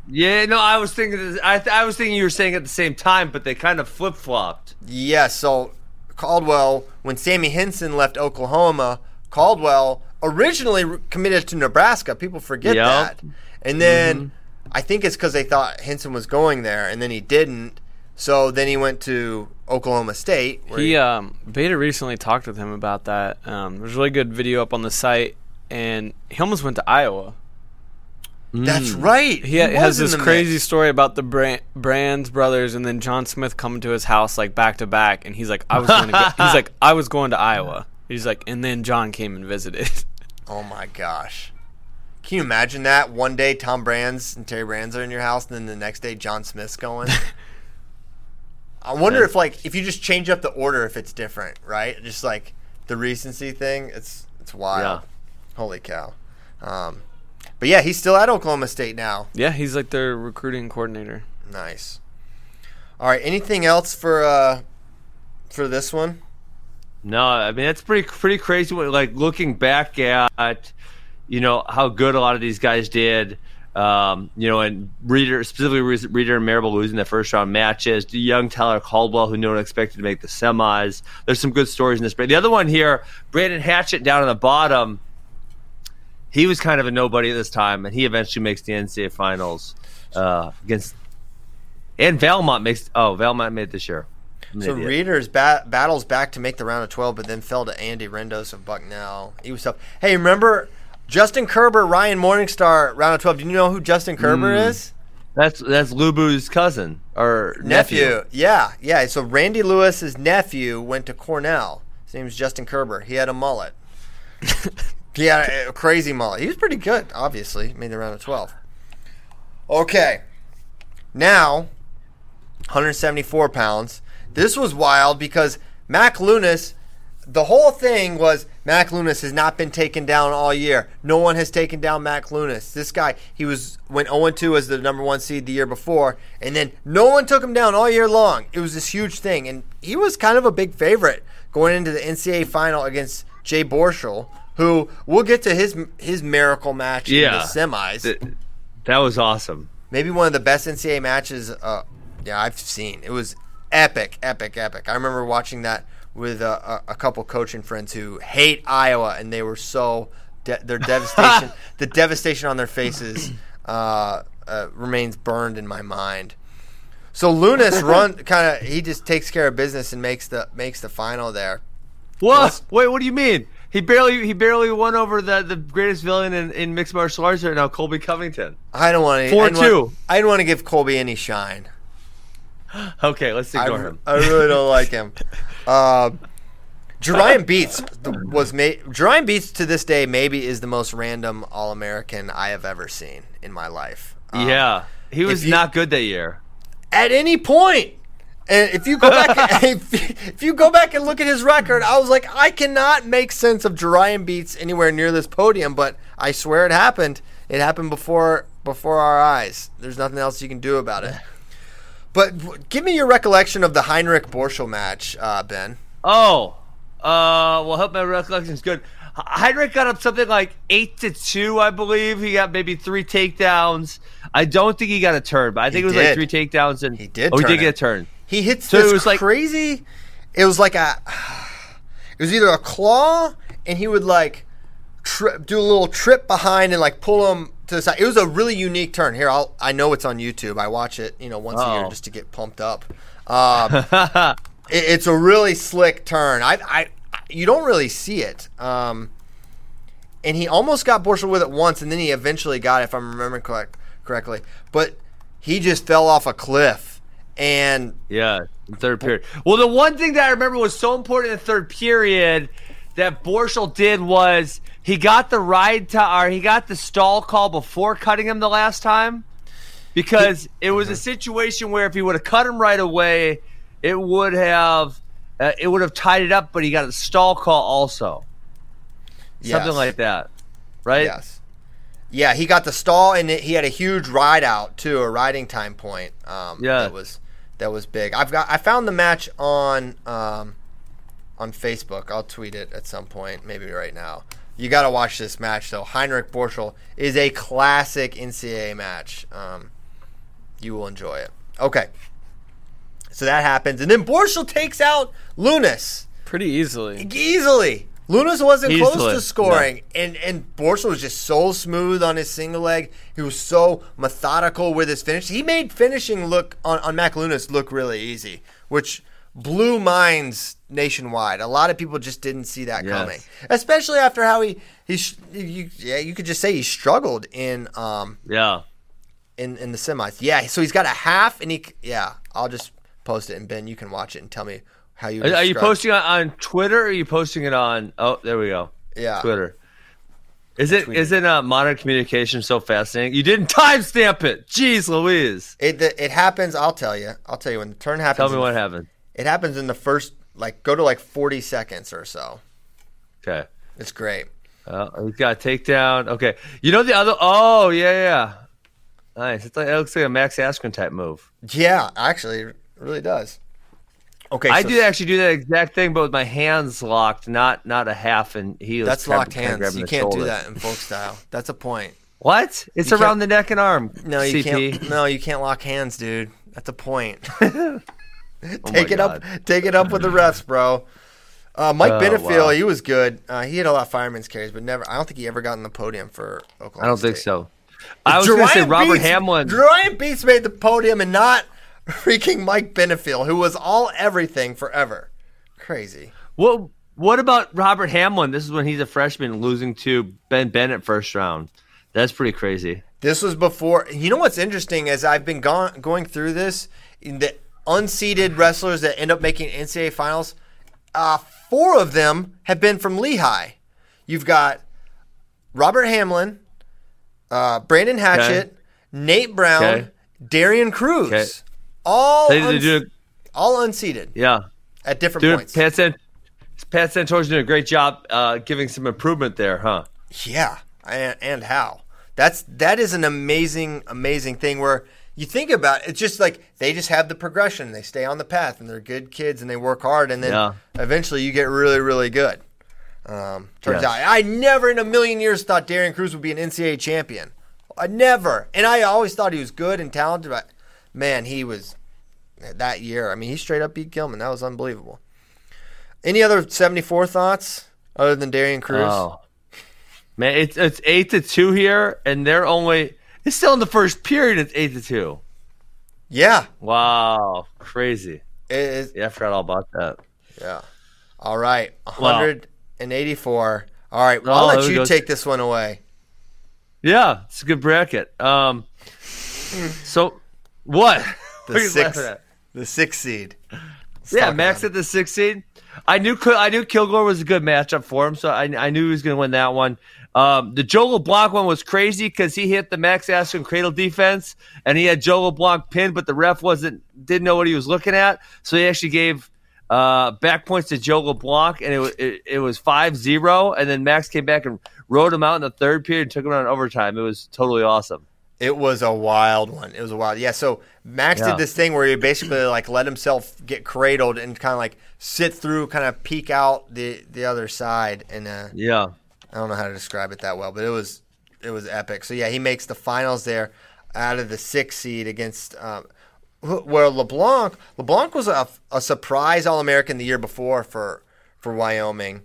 Yeah, no, I was thinking. I, I was thinking you were saying at the same time, but they kind of flip flopped. Yes, so Caldwell, when Sammy Henson left Oklahoma, Caldwell originally committed to Nebraska. People forget Yep. that. And then I think it's because they thought Henson was going there, and then he didn't. So then he went to Oklahoma State. Where He um, Bader recently talked with him about that. Um, there's a really good video up on the site, and he almost went to Iowa. That's right. He, was has in this the crazy mix. story about the Brand, Brands brothers, and then John Smith coming to his house like back to back, and he's like, I was going to go, he's like, I was going to Iowa. He's like, and then John came and visited. Oh my gosh. Can you imagine that? One day Tom Brands and Terry Brands are in your house, and then the next day John Smith's going. I wonder if like if you just change up the order if it's different, right? Just like the recency thing, it's it's wild. Yeah. Holy cow. Um, but yeah, he's still at Oklahoma State now. yeah, he's like their recruiting coordinator. Nice. All right, anything else for uh for this one? No, I mean it's pretty pretty crazy. when- Like looking back at, you know, how good a lot of these guys did. Um, you know, and Reader specifically Re- Reader and Marable losing the first round matches. The young Tyler Caldwell, who no one expected to make the semis. There's some good stories in this. But the other one here, Brandon Hatchett down on the bottom. He was kind of a nobody at this time, and he eventually makes the NCAA finals uh, against. And Vallimont makes. Oh, Vallimont made this year. So idiot. Readers ba- battles back to make the round of 12, but then fell to Andy Rendos of Bucknell. He was tough. Hey, remember Justin Kerber, Ryan Morningstar, round of 12? Do you know who Justin Kerber Hmm. is? That's that's Lubu's cousin or Nephew. nephew. Yeah, yeah. So Randy Lewis's nephew went to Cornell. His name's Justin Kerber. He had a mullet. he had a, a crazy mullet. He was pretty good, obviously. Made the round of 12. Okay. Now, 174 pounds. This was wild because Mack Lewnes, the whole thing was Mack Lewnes has not been taken down all year. No one has taken down Mack Lewnes. This guy, he was went 0-2 as the number one seed the year before, and then no one took him down all year long. It was this huge thing, and he was kind of a big favorite going into the NCAA final against Jay Borschel, who we'll get to his his miracle match in Yeah. the semis. Th- that was awesome. Maybe one of the best NCAA matches uh, yeah, I've seen. It was epic, epic, epic. I remember watching that with a, a, a couple coaching friends who hate Iowa, and they were so de- their devastation, the devastation on their faces, uh, uh, remains burned in my mind. So Lewnes run kind of he just takes care of business and makes the makes the final there. What? Wait, what do you mean? He barely he barely won over the, the greatest villain in, in mixed martial arts right now, Colby Covington. I don't want to. 4-2. I didn't want to give Colby any shine. Okay, let's ignore re- him. I really don't like him. Uh, Jerian Beats was made. Jerian Beats to this day maybe is the most random All American I have ever seen in my life. Um, yeah, he was you- not good that year. At any point, and if you go back, if, you go back and look at his record, I was like, I cannot make sense of Jerian Beats anywhere near this podium. But I swear it happened. It happened before before our eyes. There's nothing else you can do about it. But w- give me your recollection of the Henrich Borschel match, uh, Ben. Oh, uh, well, hope my recollection's good. Henrich got up something like eight to two, I believe. He got maybe three takedowns. I don't think he got a turn, but I think He it was did. like three takedowns and He did Oh, he did get a turn. He hits So it this was like- crazy. It was like a. It was either a claw, and he would like tri- do a little trip behind and like pull him to the side. It was a really unique turn. Here, I'll. I know it's on YouTube. I watch it, you know, once a year Oh. just to get pumped up. Um, it, it's a really slick turn. I, I, you don't really see it. Um, and he almost got Borschel with it once, and then he eventually got it, if I'm remembering correct, correctly. But he just fell off a cliff, and Yeah, third period. Well, the one thing that I remember was so important in the third period that Borschel did was he got the ride to, or he got the stall call before cutting him the last time because it was Mm-hmm. a situation where if he would have cut him right away, it would have uh, it would have tied it up. But he got a stall call also, something Yes. like that, right? Yes. Yeah, he got the stall, and it, he had a huge ride out too, a riding time point. Um, Yeah. that was that was big. I've got I found the match on um, on Facebook. I'll tweet it at some point, maybe right now. You got to watch this match though. Henrich Borschel is a classic NCAA match. Um, you will enjoy it. Okay, so that happens, and then Borschel takes out Lewnes Pretty easily. easily. Lewnes wasn't close to scoring, and and Borschel was just so smooth on his single leg. He was so methodical with his finish. He made finishing look on on Mack Lewnes look really easy, which blew minds nationwide. A lot of people just didn't see that Yes. coming, especially after how he he you, yeah you could just say he struggled in um Yeah. in in the semis. Yeah, so he's got a half, and he yeah. I'll just post it, and Ben, you can watch it and tell me how you. Are, are you posting it on Twitter? or Are you posting it on? Oh, there we go. Yeah. Twitter. Is it isn't uh, modern communication so fascinating? You didn't timestamp it. Jeez, Louise. It it happens. I'll tell you. I'll tell you when the turn happens. Tell me what the- happened. It happens in the first like go to like forty seconds or so. Okay. It's great. Uh, he's got a takedown. Okay. You know the other? Oh yeah, yeah. Nice. It's like, it looks like a Max Askren type move. Yeah, actually, it really does. Okay, I so did actually do that exact thing, but with my hands locked, not not a half. And he was That's kinda- locked hands. You can't do that in folk style. That's a point. What? It's You around the neck and arm. No, you CP. can't. No, you can't lock hands, dude. That's a point. Oh take it up. Take it up with the refs, bro. Uh, Mike Oh, Benefield, wow. he was good. Uh, he had a lot of fireman's carries, but never. I don't think he ever got on the podium for Oklahoma. I don't think so. I was going to say Jerian Robert Beats- Hamlin. Jerian Beats made the podium and not freaking Mike Benefield, who was all everything forever. Crazy. What What about Robert Hamlin? This is when he's a freshman, losing to Ben Bennett first round. That's pretty crazy. This was before. You know what's interesting as I've been gone, going through this, in the unseeded wrestlers that end up making NCAA finals, uh, four of them have been from Lehigh. You've got Robert Hamlin, uh, Brandon Hatchett, Nate Brown, Okay. Darian Cruz, Okay. All They, do, all unseeded yeah. at different points. Pat, Pat Santoro's doing a great job uh, giving some improvement there, huh? Yeah, and, and how? That's that is an amazing, amazing thing where you think about it, it's just like they just have the progression. They stay on the path, and they're good kids, and they work hard, and then Yeah. eventually you get really, really good. Um, turns Yes. out I never in a million years thought Darian Cruz would be an NCAA champion. I never, and I always thought he was good and talented, but man, he was that year. I mean, he straight up beat Gilman. That was unbelievable. Any other 74 thoughts other than Darian Cruz? Oh. Man, it's it's eight to two here, and they're only it's still in the first period. It's eight to two. Yeah. Wow, crazy. It is, Yeah, I forgot all about that. yeah. All right. 184. All right. Well, Oh, I'll let you take this one away. Yeah, it's a good bracket. Um, so what? The What six, the six seed. Let's Yeah, Max at the sixth seed. I knew I knew Kilgore was a good matchup for him, so I, I knew he was going to win that one. Um, the Joe LeBlanc one was crazy because he hit the Max Askren cradle defense, and he had Joe LeBlanc pinned, but the ref wasn't didn't know what he was looking at, so he actually gave uh, back points to Joe LeBlanc, and it, it, it was 5-0, and then Max came back and rode him out in the third period and took him out in overtime. It was totally awesome. It was a wild one. It was a wild. Yeah. So Max Yeah. did this thing where he basically like let himself get cradled and kind of like sit through, kind of peek out the the other side, and uh, Yeah. I don't know how to describe it that well, but it was it was epic. So yeah, he makes the finals there out of the six seed against um, where LeBlanc LeBlanc was a, a surprise All American the year before for for Wyoming,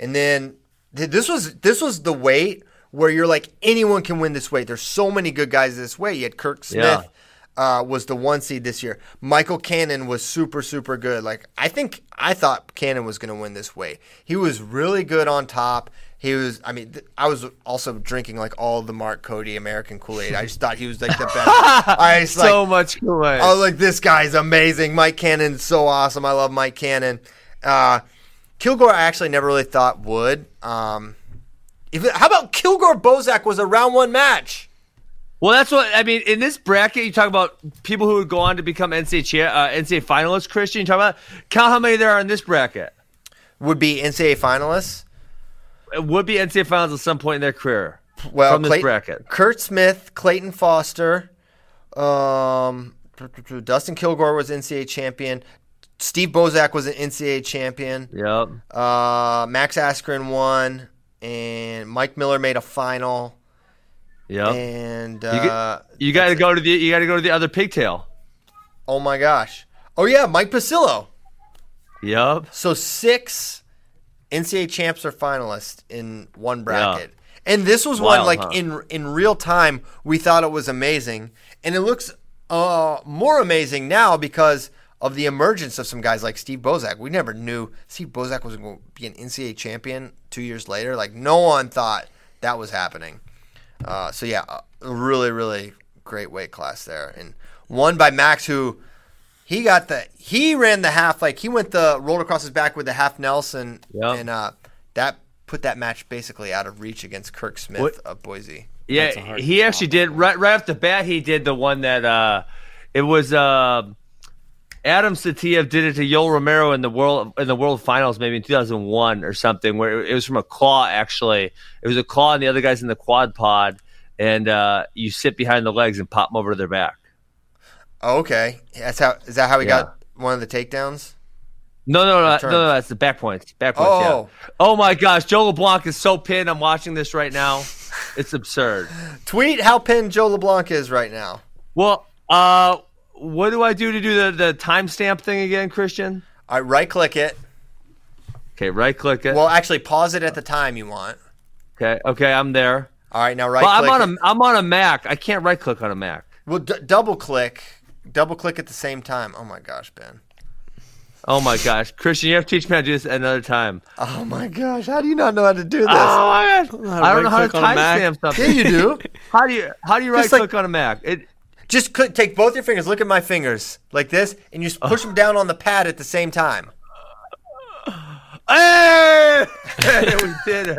and then this was this was the weight where you're like anyone can win this weight. There's so many good guys this weight. You had Kirk Smith. Uh, was the one seed this year. Michael Cannon was super, super good. Like I think I thought Cannon was going to win this weight. He was really good on top. He was. I mean, th- I was also drinking like all the Mark Cody American Kool Aid. I just thought he was like the best. I just, like, so much Kool-Aid. I was like, this guy's amazing. Mike Cannon's so awesome. I love Mike Cannon. Uh, Kilgore, I actually never really thought would. Um, if, how about Kilgore Bosak was a round one match? Well, that's what I mean. In this bracket, you talk about people who would go on to become NCAA cha- uh, NCAA finalists. Christian, you talk about count how many there are in this bracket. Would be NCAA finalists. It would be NCAA finals at some point in their career. Well, from this Clay- bracket. Kirk Smith, Clayton Foster, um, Dustin Kilgore was NCAA champion. Steve Bosak was an NCAA champion. Yep. Uh, Max Askren won, and Mike Miller made a final. Yeah, And you uh, get- you got to go to the you got to go to the other pigtail. oh my gosh, oh yeah, Mike Pucillo. Yep. So six NCAA champs are finalists in one bracket. And this was one like huh? in in real time we thought it was amazing. And it looks uh, more amazing now because of the emergence of some guys like Steve Bosak. We never knew Steve Bosak was going to be an NCAA champion 2 years later. Like no one thought that was happening. Uh, so yeah, a really really great weight class there and won by Max who he got the he ran the half like he went the rolled across his back with the half Nelson Yep. and uh, that put that match basically out of reach against Kirk Smith What- of Boise. Yeah, he actually did right right off the bat. He did the one that uh, it was uh, Adam Saitiev did it to Yoel Romero in the world in the World Finals, maybe in 2001 or something, where it was from a claw. Actually, it was a claw, and the other guys in the quad pod, and uh, you sit behind the legs and pop them over to their back. Oh, okay, that's how is that how he Yeah. got one of the takedowns? No, no, no, no, no, that's the back points. Back points. Oh. Yeah. Oh my gosh, Joe LeBlanc is so pinned. I'm watching this right now. It's absurd. Tweet how pinned Joe LeBlanc is right now. Well, uh, what do I do to do the the timestamp thing again, Christian? All right, right click it. Okay, right click it. Well, actually, pause it at the time you want. Okay, okay, I'm there. All right, now right Well, I'm click. on it. a I'm on a Mac. I can't right click on a Mac. Well, d- double click, double click at the same time. Oh my gosh, Ben. Oh my gosh, Christian, you have to teach me how to do this another time. Oh my gosh, how do you not know how to do this? Oh my gosh, how I don't know how to right-click on a Mac. timestamp something. yeah, you do. How do you how do you right Just like- click on a Mac? It Just click, take both your fingers. Look at my fingers like this, and you just push them down on the pad at the same time. hey, we did it.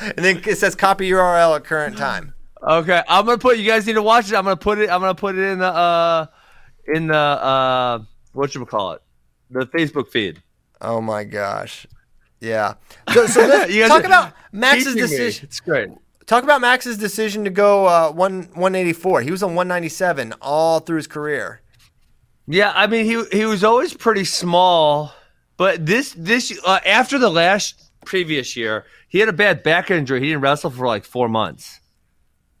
And then it says copy URL at current time. Okay, I'm gonna put. You guys need to watch it. I'm gonna put it. I'm gonna put it in the uh in the uh what you call it, the Facebook feed. Oh my gosh. Yeah. So, so let's You guys talk about Max's teaching me. decision. It's great. Talk about Max's decision to go uh, one 184. He was on 197 all through his career. Yeah, I mean he he was always pretty small, but this this uh, after the last previous year, he had a bad back injury. He didn't wrestle for like four months.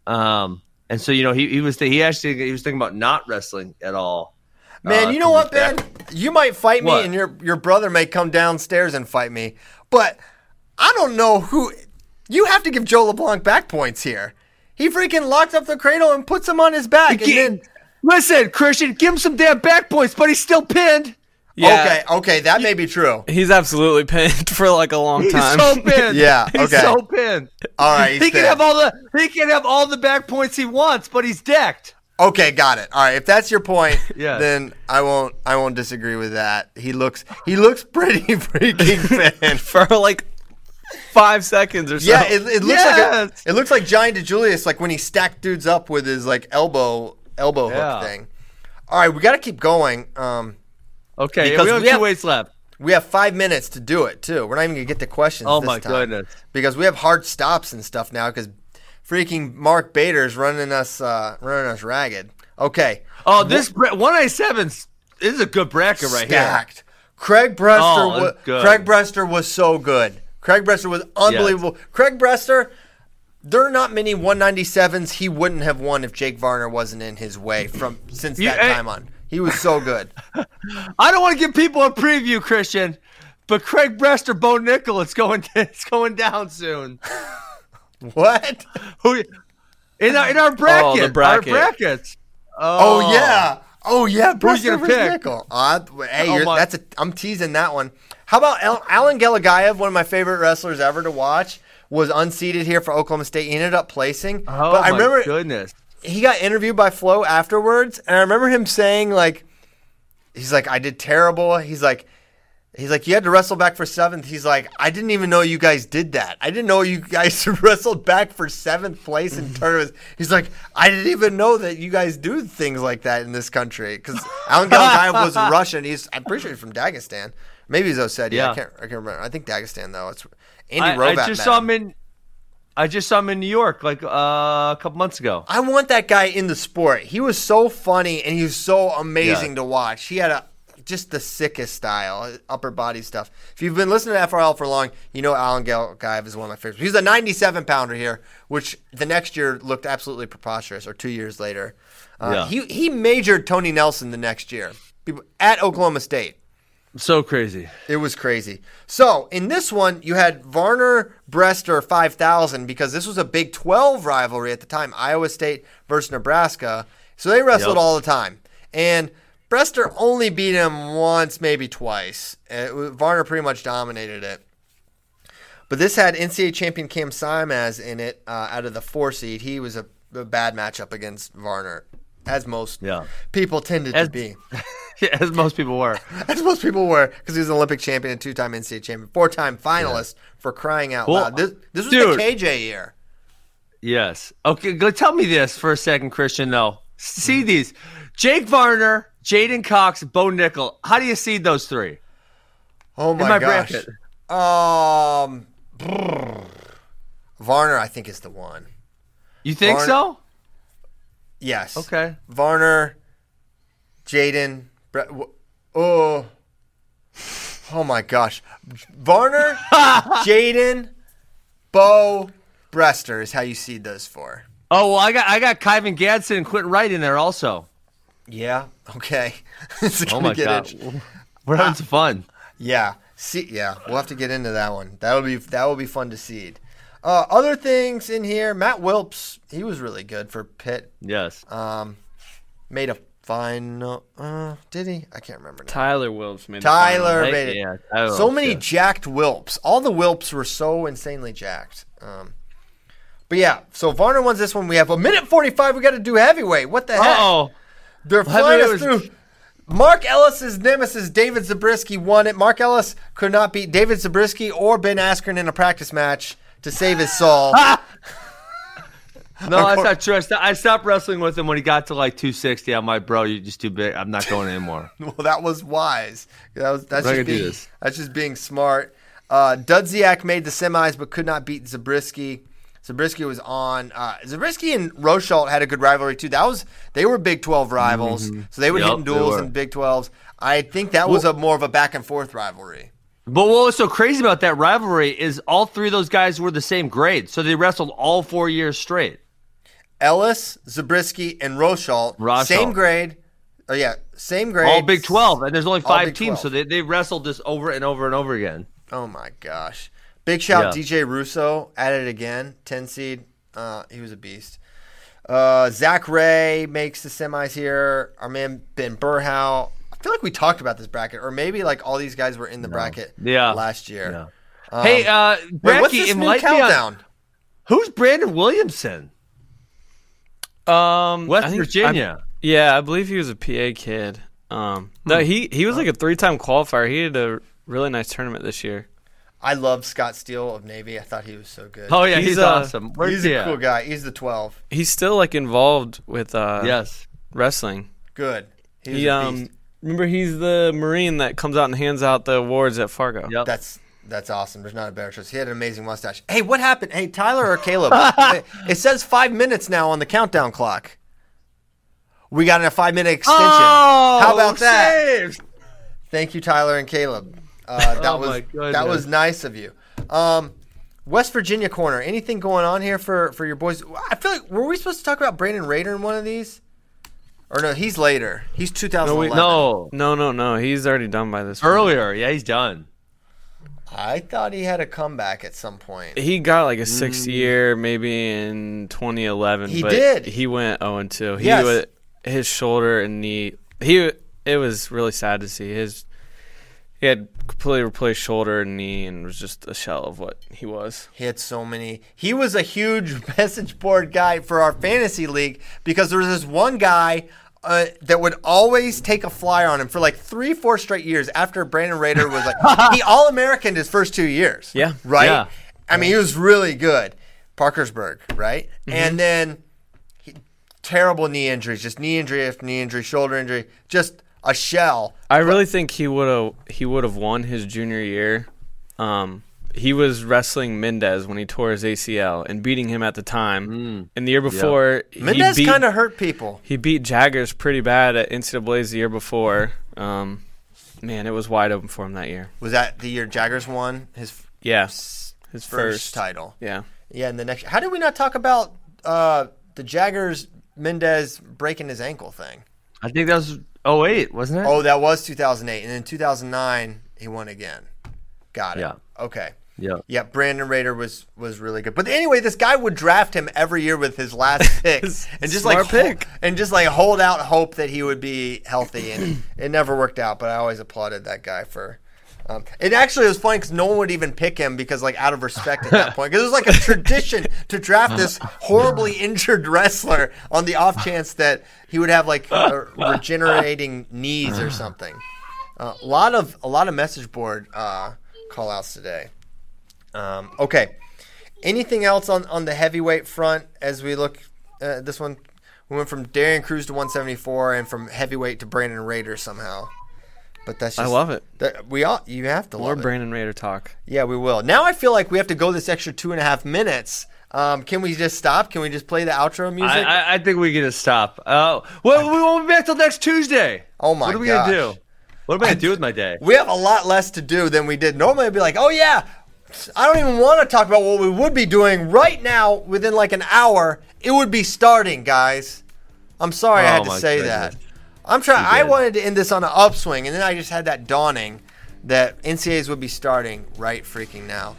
Um, and so you know he he was he actually he was thinking about not wrestling at all. Man, Uh, you know what, Ben? You might fight me, What? and your your brother may come downstairs and fight me. But I don't know who. You have to give Joe LeBlanc back points here. He freaking locks up the cradle and puts him on his back, and then Listen, Christian, give him some damn back points, but he's still pinned. Yeah, okay, okay, that may be true. He's absolutely pinned for like a long time. He's so pinned. Yeah, he's okay. so pinned. All right, he's He can have all the he can have all the back points he wants, but he's decked. Okay, got it. All right, if that's your point, Yeah. then I won't I won't disagree with that. He looks he looks pretty freaking pinned. for like five seconds or so. Yeah, it, it looks like a, it looks like Giant DeJulius, like when he stacked dudes up with his like elbow elbow Yeah. hook thing. All right, we got to keep going. Um, Okay, Because we have we two have- weights left. we have five minutes to do it too. We're not even gonna get to questions. Oh my goodness. Because we have hard stops and stuff now. Because freaking Mark Bader's running us uh, running us ragged. Okay, Oh, this one ninety seven is a good bracket right here. stacked. Craig Brester, Oh, wa- Craig Brester was so good. Craig Brester was unbelievable. Craig Brester, there are not many 197s he wouldn't have won if Jake Varner wasn't in his way from since You- that eh. time on. He was so good. I don't want to give people a preview, Christian, but Craig Brester, Bo Nickal, it's going it's going down soon. what? Who in our in our bracket, the bracket. our brackets. Oh, yeah. Oh yeah, Brester gonna versus pick? Nickal. Uh, hey, Oh, you're, my- that's a. I'm teasing that one. How about Al- Alan Gelogaev, one of my favorite wrestlers ever to watch, was unseated here for Oklahoma State. He ended up placing, Oh but I my remember goodness. he got interviewed by Flo afterwards, and I remember him saying like, he's like, I did terrible. He's like, he's like, you had to wrestle back for seventh. He's like, I didn't even know you guys did that. I didn't know you guys wrestled back for seventh place in tournaments. He's like, I didn't even know that you guys do things like that in this country because Alan Gelogaev was Russian. He's I'm pretty sure he's from Dagestan. Maybe he's Ossetia. I Yeah. can't. I can't remember. I think Dagestan though. It's Andy I, Hrovat. I just saw him. in. I just saw him in New York like uh, a couple months ago. I want that guy in the sport. He was so funny and he was so amazing Yeah. to watch. He had a just the sickest style, upper body stuff. If you've been listening to FRL for long, you know Alan Gelogaev is one of my favorites. He's a 97 pounder here, which the next year looked absolutely preposterous, or two years later. Uh, Yeah. He he majored Tony Nelson the next year at Oklahoma State. So crazy. It was crazy. So in this one, you had Varner Brester 5000 because this was a Big 12 rivalry at the time, Iowa State versus Nebraska. So they wrestled Yep. all the time. And Brester only beat him once, maybe twice. Uh, Varner pretty much dominated it. But this had NCAA champion Cam Simaz in it uh, out of the four seed. He was a, a bad matchup against Varner, as most Yeah. people tended As- to be. As most people were. As most people were, because he was an Olympic champion and two-time NCAA champion, four-time finalist for crying out Well, loud. This, this was dude. the KJ year. Yes. Okay, go tell me this for a second, Christian, though. See these. Jake Varner, J'den Cox, Bo Nickal. How do you see those three? Oh my, my gosh. bracket. Um, brrr. Varner, I think is the one. You think Varn- so? Yes. Okay. Varner, J'den, Bre- w- oh, oh my gosh, Varner, J'den, Bo, Brester is how you seed those four. Oh well, I got I got Kyven Gadson and Quentin Wright in there also. Yeah. Okay. it's Oh my get god, itch- we're having some fun. Yeah. See, yeah, we'll have to get into that one. That'll be that will be fun to seed. Uh, other things in here, Matt Wilps, he was really good for Pitt. Yes. Um, made a final. Uh, did he? I can't remember. Now. Tyler Wilps made Tyler final. made it. yeah, Tyler so Wilps, many yeah. jacked Wilps. All the Wilps were so insanely jacked. Um, but yeah, so Varner wins this one. We have a minute forty-five. We got to do heavyweight. What the heck? Oh, They're flying us was- through. Mark Ellis's nemesis, David Zabriskie, won it. Mark Ellis could not beat David Zabriskie or Ben Askren in a practice match to save his soul. no, that's not true. I, I stopped wrestling with him when he got to like 260. I'm like, bro, you're just too big. I'm not going anymore. well, that was wise. That was that's We're just not gonna do being, that's just being smart. Uh, Dudziak made the semis but could not beat Zabriskie. Zabriskie was on. Uh, Zabriskie and Rosholt had a good rivalry too. That was they were Big Twelve rivals, so they were Mm-hmm. Yep, hitting they duels in Big Twelves. I think that was a more of a back and forth rivalry. But what was so crazy about that rivalry is all three of those guys were the same grade, so they wrestled all four years straight. Ellis, Zabriskie, and Rosholt, Rosholt. same grade, Oh yeah, same grade. all Big Twelve, and there's only five teams, 12. so they they wrestled this over and over and over again. Oh my gosh! Big shout Yeah. DJ Russo at it again. Ten seed. Uh, he was a beast. Uh, Zach Rey makes the semis here. Our man Ben Berhow. I feel like we talked about this bracket, or maybe like all these guys were in the bracket Yeah. last year. Um, hey, uh, Wait, what's this new be on- countdown? Who's Brandon Williamson? Um, West think- Virginia. I'm- yeah, I believe he was a PA kid. Um, no, he he was like a three time qualifier. He had a really nice tournament this year. I love Scott Steele of Navy. I thought he was so good. Oh yeah, he's, He's, uh, awesome. Where's he's he a at? cool guy. He's the twelve. He's still like involved with uh, Yes. wrestling. Good. He's He a um, remember he's the Marine that comes out and hands out the awards at Fargo. Yep. That's that's awesome. There's not a better choice. He had an amazing mustache. Hey, what happened? Hey, Tyler or Caleb? it, it says five minutes now on the countdown clock. We got a five minute extension. Oh, How about that? Thank you, Tyler and Caleb. Uh, that Oh, was that was nice of you. Um, West Virginia corner. Anything going on here for for your boys? I feel like were we supposed to talk about Brandon Rader in one of these? Or no, he's later. He's 2011. No, No, no, no. He's already done by this. point. earlier. Yeah, he's done. I thought he had a comeback at some point. He got like a six year maybe in 2011. Mm. He but did. He went 0 and 2. He Yes. wa- his shoulder and knee. He it was really sad to see his. He had completely replaced shoulder and knee and was just a shell of what he was. He had so many. He was a huge message board guy for our fantasy league because there was this one guy uh, that would always take a flyer on him for like three, four straight years after Brandon Rader was like he All American his first two years. Yeah. right. Yeah. I mean, he was really good. Parkersburg, right? Mm-hmm. And then he, terrible knee injuries, just knee injury after knee injury, shoulder injury, just a shell. I really think he would have he would have won his junior year. Um, he was wrestling Mendez when he tore his ACL and beating him at the time. And the year before, he Mendez kind of hurt people. He beat Jaggers pretty bad at NCAA's the year before. Um, man, it was wide open for him that year. Was that the year Jaggers won his Yeah, s- his first, first. title? Yeah, Yeah, and the next. How did we not talk about uh, the Jaggers Mendez breaking his ankle thing? I think that was 08, wasn't it? Oh, that was 2008, and in 2009 he won again. Got it. Yeah. Okay. Yeah. Yeah, Brandon Rader was was really good. But anyway, this guy would draft him every year with his last pick, and just like pick. and just like hold out hope that he would be healthy, and it never worked out. But I always applauded that guy for. Um, it actually was funny because no one would even pick him because like out of respect at that point because it was like a tradition to draft this horribly injured wrestler on the off chance that he would have like regenerating knees or something. Uh, a lot of a lot of message board uh, call outs today. Um, okay. Anything else on, on the heavyweight front as we look uh, this one? We went from Darian Cruz to 174 and from heavyweight to Brandon Rader somehow. But that's just, I love it. That, we all you have to More love it. Brandon Rader talk. Yeah, we will. Now I feel like we have to go this extra two and a half minutes. Um, can we just stop? Can we just play the outro music? I, I, I think we get to stop. Uh, well, we won't be back till next Tuesday. Oh my god. What are we gosh. gonna do? What am I gonna do with my day? we have a lot less to do than we did. Normally, I'd be like, oh, yeah, I don't even want to talk about what we would be doing right now within like an hour. It would be starting, guys. I'm sorry I Oh, had to say goodness. that. I'm trying. I wanted to end this on an upswing, and then I just had that dawning that NCAAs would be starting right freaking now.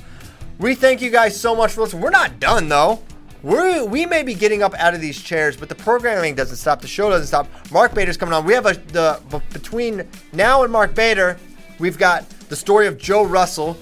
We thank you guys so much for listening. We're not done though. We we may be getting up out of these chairs, but the programming doesn't stop. The show doesn't stop. Mark Bader's coming on. We have a the between now and Mark Bader, we've got the story of Joe Russell.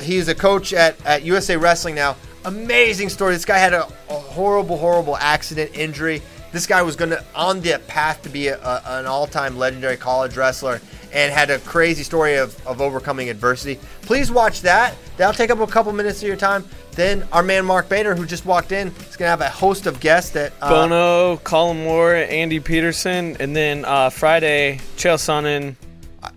He's a coach at, at USA Wrestling now. Amazing story. This guy had a, a horrible, horrible accident, injury. This guy was gonna on the path to be a, a, an all-time legendary college wrestler, and had a crazy story of, of overcoming adversity. Please watch that. That'll take up a couple minutes of your time. Then our man Mark Bader, who just walked in, is gonna have a host of guests that uh, Bono, Colin Moore, Andy Peterson, and then uh, Friday, Chael Sonnen,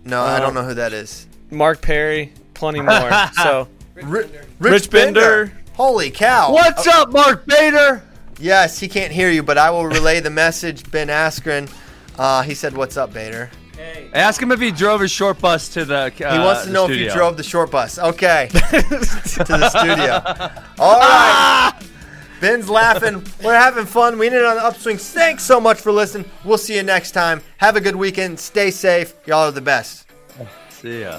No, I don't know who that is. Mark Perry, plenty more. so Rich, Rich Bender. Holy cow! What's up, Mark Bader? Yes, he can't hear you, but I will relay the message. Ben Askren, uh, he said, "What's up, Bader?" Hey. Ask him if he drove his short bus to the. Uh, He wants to the know if studio. you drove the short bus. Okay, to the studio. All right. Ben's laughing. We're having fun. We ended on the upswing. Thanks so much for listening. We'll see you next time. Have a good weekend. Stay safe. Y'all are the best. See ya.